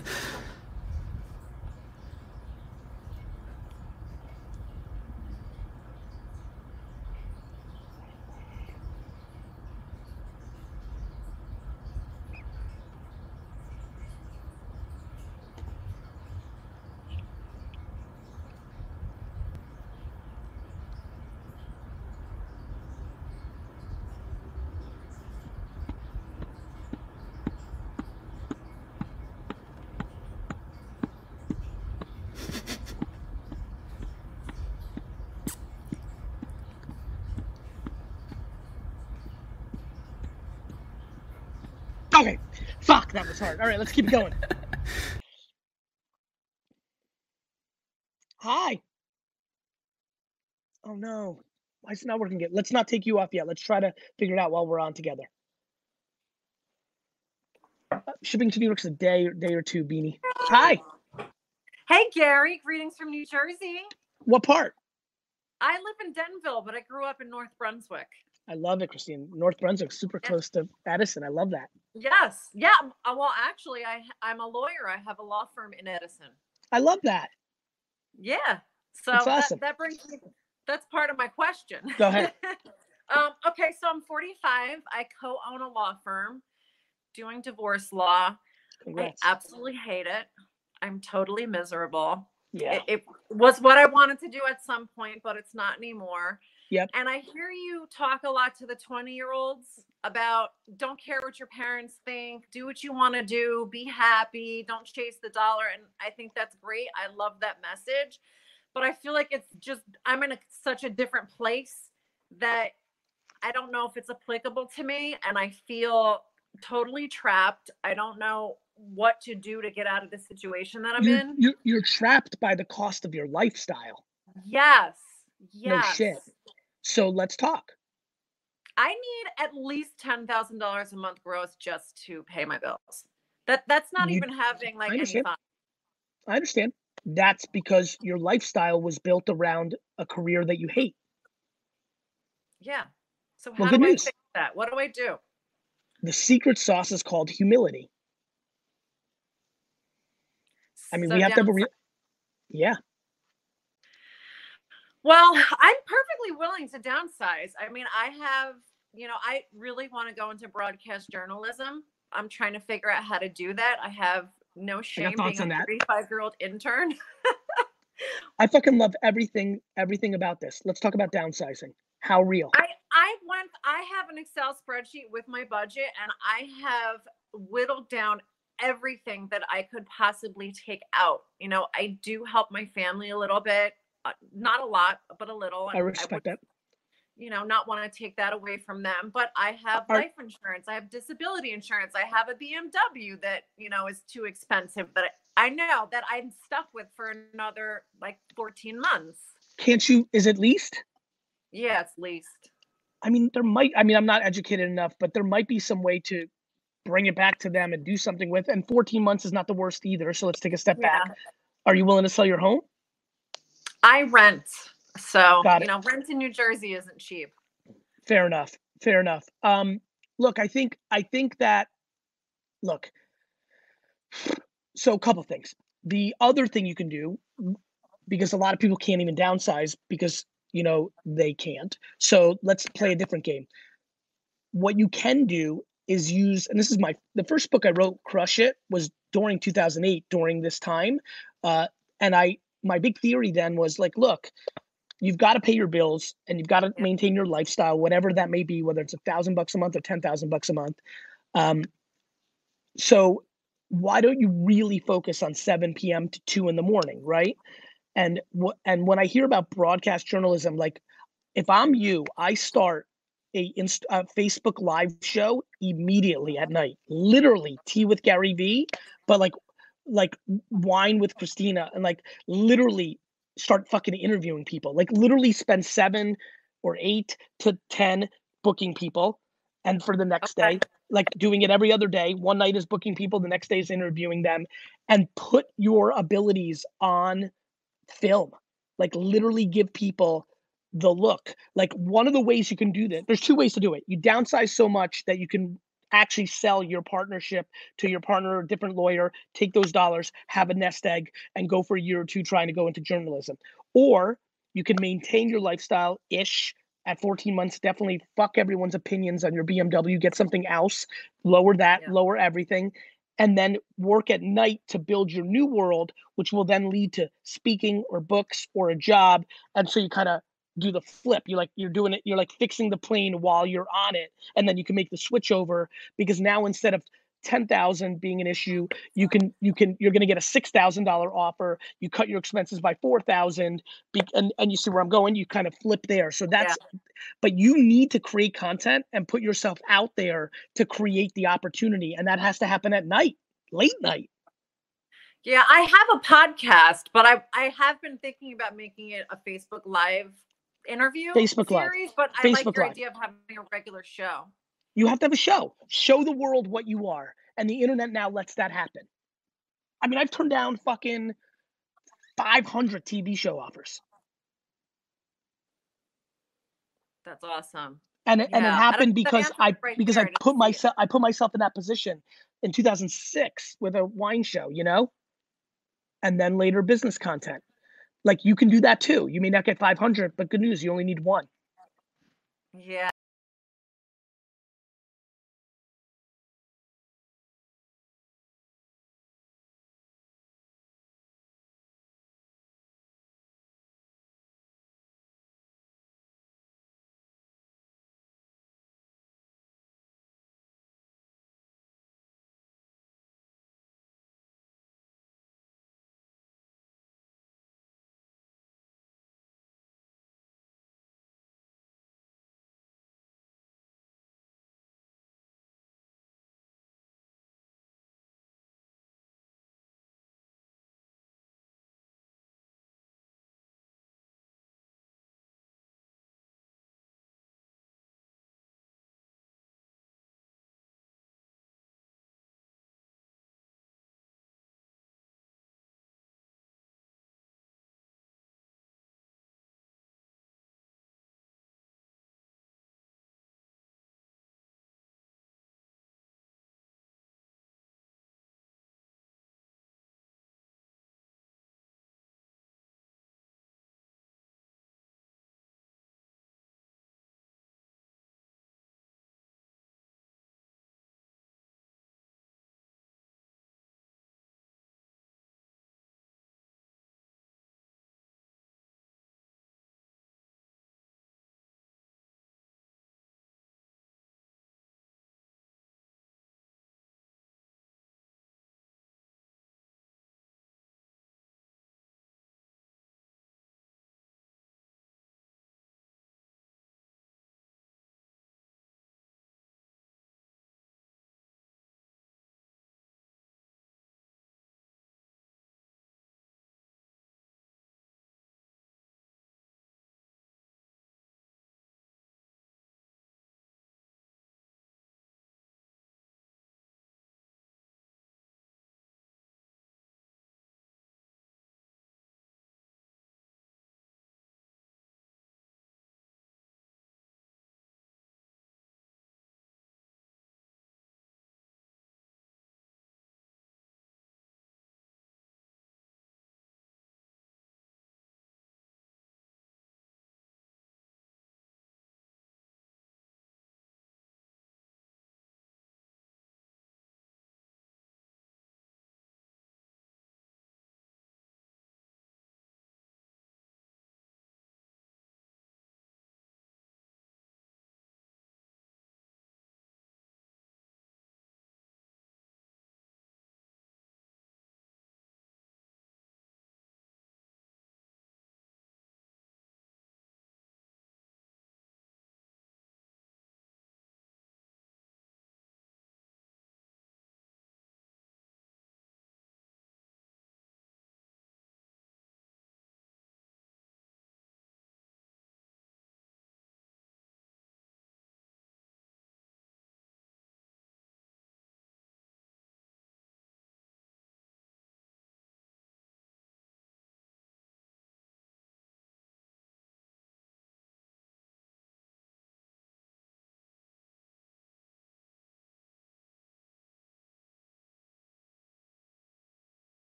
Fuck, that was hard. All right, let's keep going. <laughs> Hi. Oh no. Why is it not working yet? Let's not take you off yet. Let's try to figure it out while we're on together. Uh, shipping to New York's a day day or two, Beanie. Hi. Hey, Gary. Greetings from New Jersey. What part? I live in Denville, but I grew up in North Brunswick. I love it, Christine. North Brunswick, super close to Edison. I love that. Yes. Yeah. uh, Well, actually, I I'm a lawyer. I have a law firm in Edison. I love that. Yeah. So That's that, that brings me. That's part of my question. Go ahead. <laughs> um, okay, so I'm 45. I co-own a law firm doing divorce law. Congrats. I absolutely hate it. I'm totally miserable. Yeah. It, it was what I wanted to do at some point, but it's not anymore. Yep. And I hear you talk a lot to the 20 year olds about don't care what your parents think, do what you want to do, be happy, don't chase the dollar. And I think that's great. I love that message. But I feel like it's just, I'm in a, such a different place that I don't know if it's applicable to me. And I feel totally trapped. I don't know what to do to get out of the situation that I'm You're, in. you're, you're trapped by the cost of your lifestyle. Yes. No Yes. shit. So let's talk. I need at least ten thousand dollars a month gross just to pay my bills. That that's not You- even having like I any understand. fun. I understand. That's because your lifestyle was built around a career that you hate. Yeah. So Well, how good do I news. fix that? What do I do? The secret sauce is called humility. I mean, So we have to have a real. Yeah. Well, <laughs> I'm perfectly willing to downsize. I mean, I have, you know, I really want to go into broadcast journalism. I'm trying to figure out how to do that. I have no shame being on a that. 35 year old intern. <laughs> I fucking love everything, everything about this. Let's talk about downsizing. How real? I I went I have an Excel spreadsheet with my budget and I have whittled down everything that I could possibly take out. You know, I do help my family a little bit, uh, not a lot, but a little. I respect would, that. You know, not want to take that away from them, but I have life insurance, I have disability insurance, I have a BMW that, you know, is too expensive that I know that I'm stuck with for another like 14 months. Can't you? Is it leased? Yeah, it's leased. I mean, there might. I mean, I'm not educated enough, but there might be some way to bring it back to them and do something with. And 14 months is not the worst either. So let's take a step back. Are you willing to sell your home? I rent. So, you know, rent in New Jersey isn't cheap. Fair enough. Fair enough. Um, look, I think I think that look. So a couple things. The other thing you can do, because a lot of people can't even downsize because you know they can't. So let's play a different game. What you can do is use, and this is my the first book I wrote, Crush It, was during 2008, during this time, uh, and I my big theory then was like, look, you've got to pay your bills and you've got to maintain your lifestyle, whatever that may be, whether it's a thousand bucks a month or ten thousand bucks a month. Um, so why don't you really focus on 7 p.m. to 2 in the morning, right? And what and when I hear about broadcast journalism, like if I'm you, I start a, inst- a Facebook live show immediately at night, literally tea with Gary Vee, but like like wine with Christina, and like literally start fucking interviewing people. Like literally spend seven or eight to ten booking people, and for the next day, like doing it every other day. One night is booking people, the next day is interviewing them, and put your abilities on film. Like literally give people the look. Like one of the ways you can do that, there's two ways to do it. You downsize so much that you can actually sell your partnership to your partner or a different lawyer, take those dollars, have a nest egg, and go for a year or two trying to go into journalism. Or you can maintain your lifestyle ish at 14 months. Definitely fuck everyone's opinions on your BMW, get something else, lower that, lower everything, and then work at night to build your new world, which will then lead to speaking or books or a job. And so you kind of do the flip. You're like you're doing it, you're like fixing the plane while you're on it, and then you can make the switch over because now instead of ten thousand being an issue, you can you can you're going to get a six thousand dollar offer. You cut your expenses by four thousand, and and you see where I'm going. You kind of flip there. So that's, but you need to create content and put yourself out there to create the opportunity, and that has to happen at night, late night. Yeah, I have a podcast, but I I have been thinking about making it a Facebook Live interview Facebook Live. series, but I like your Live. idea of having a regular show. You have to have a show. Show the world what you are. And the internet now lets that happen. I mean, I've turned down fucking 500 TV show offers. That's awesome. And it, and it happened because I right because I put myself I put myself in that position in 2006 with a wine show, you know? And then later business content. Like you can do that too. You may not get 500, but good news, you only need one. Yeah.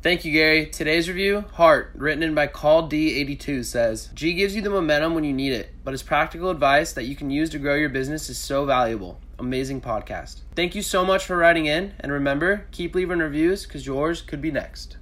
Thank you, Gary. Today's review, Heart, written in by Call D82, says G gives you the momentum when you need it, but his practical advice that you can use to grow your business is so valuable. Amazing podcast. Thank you so much for writing in, and remember, keep leaving reviews because yours could be next.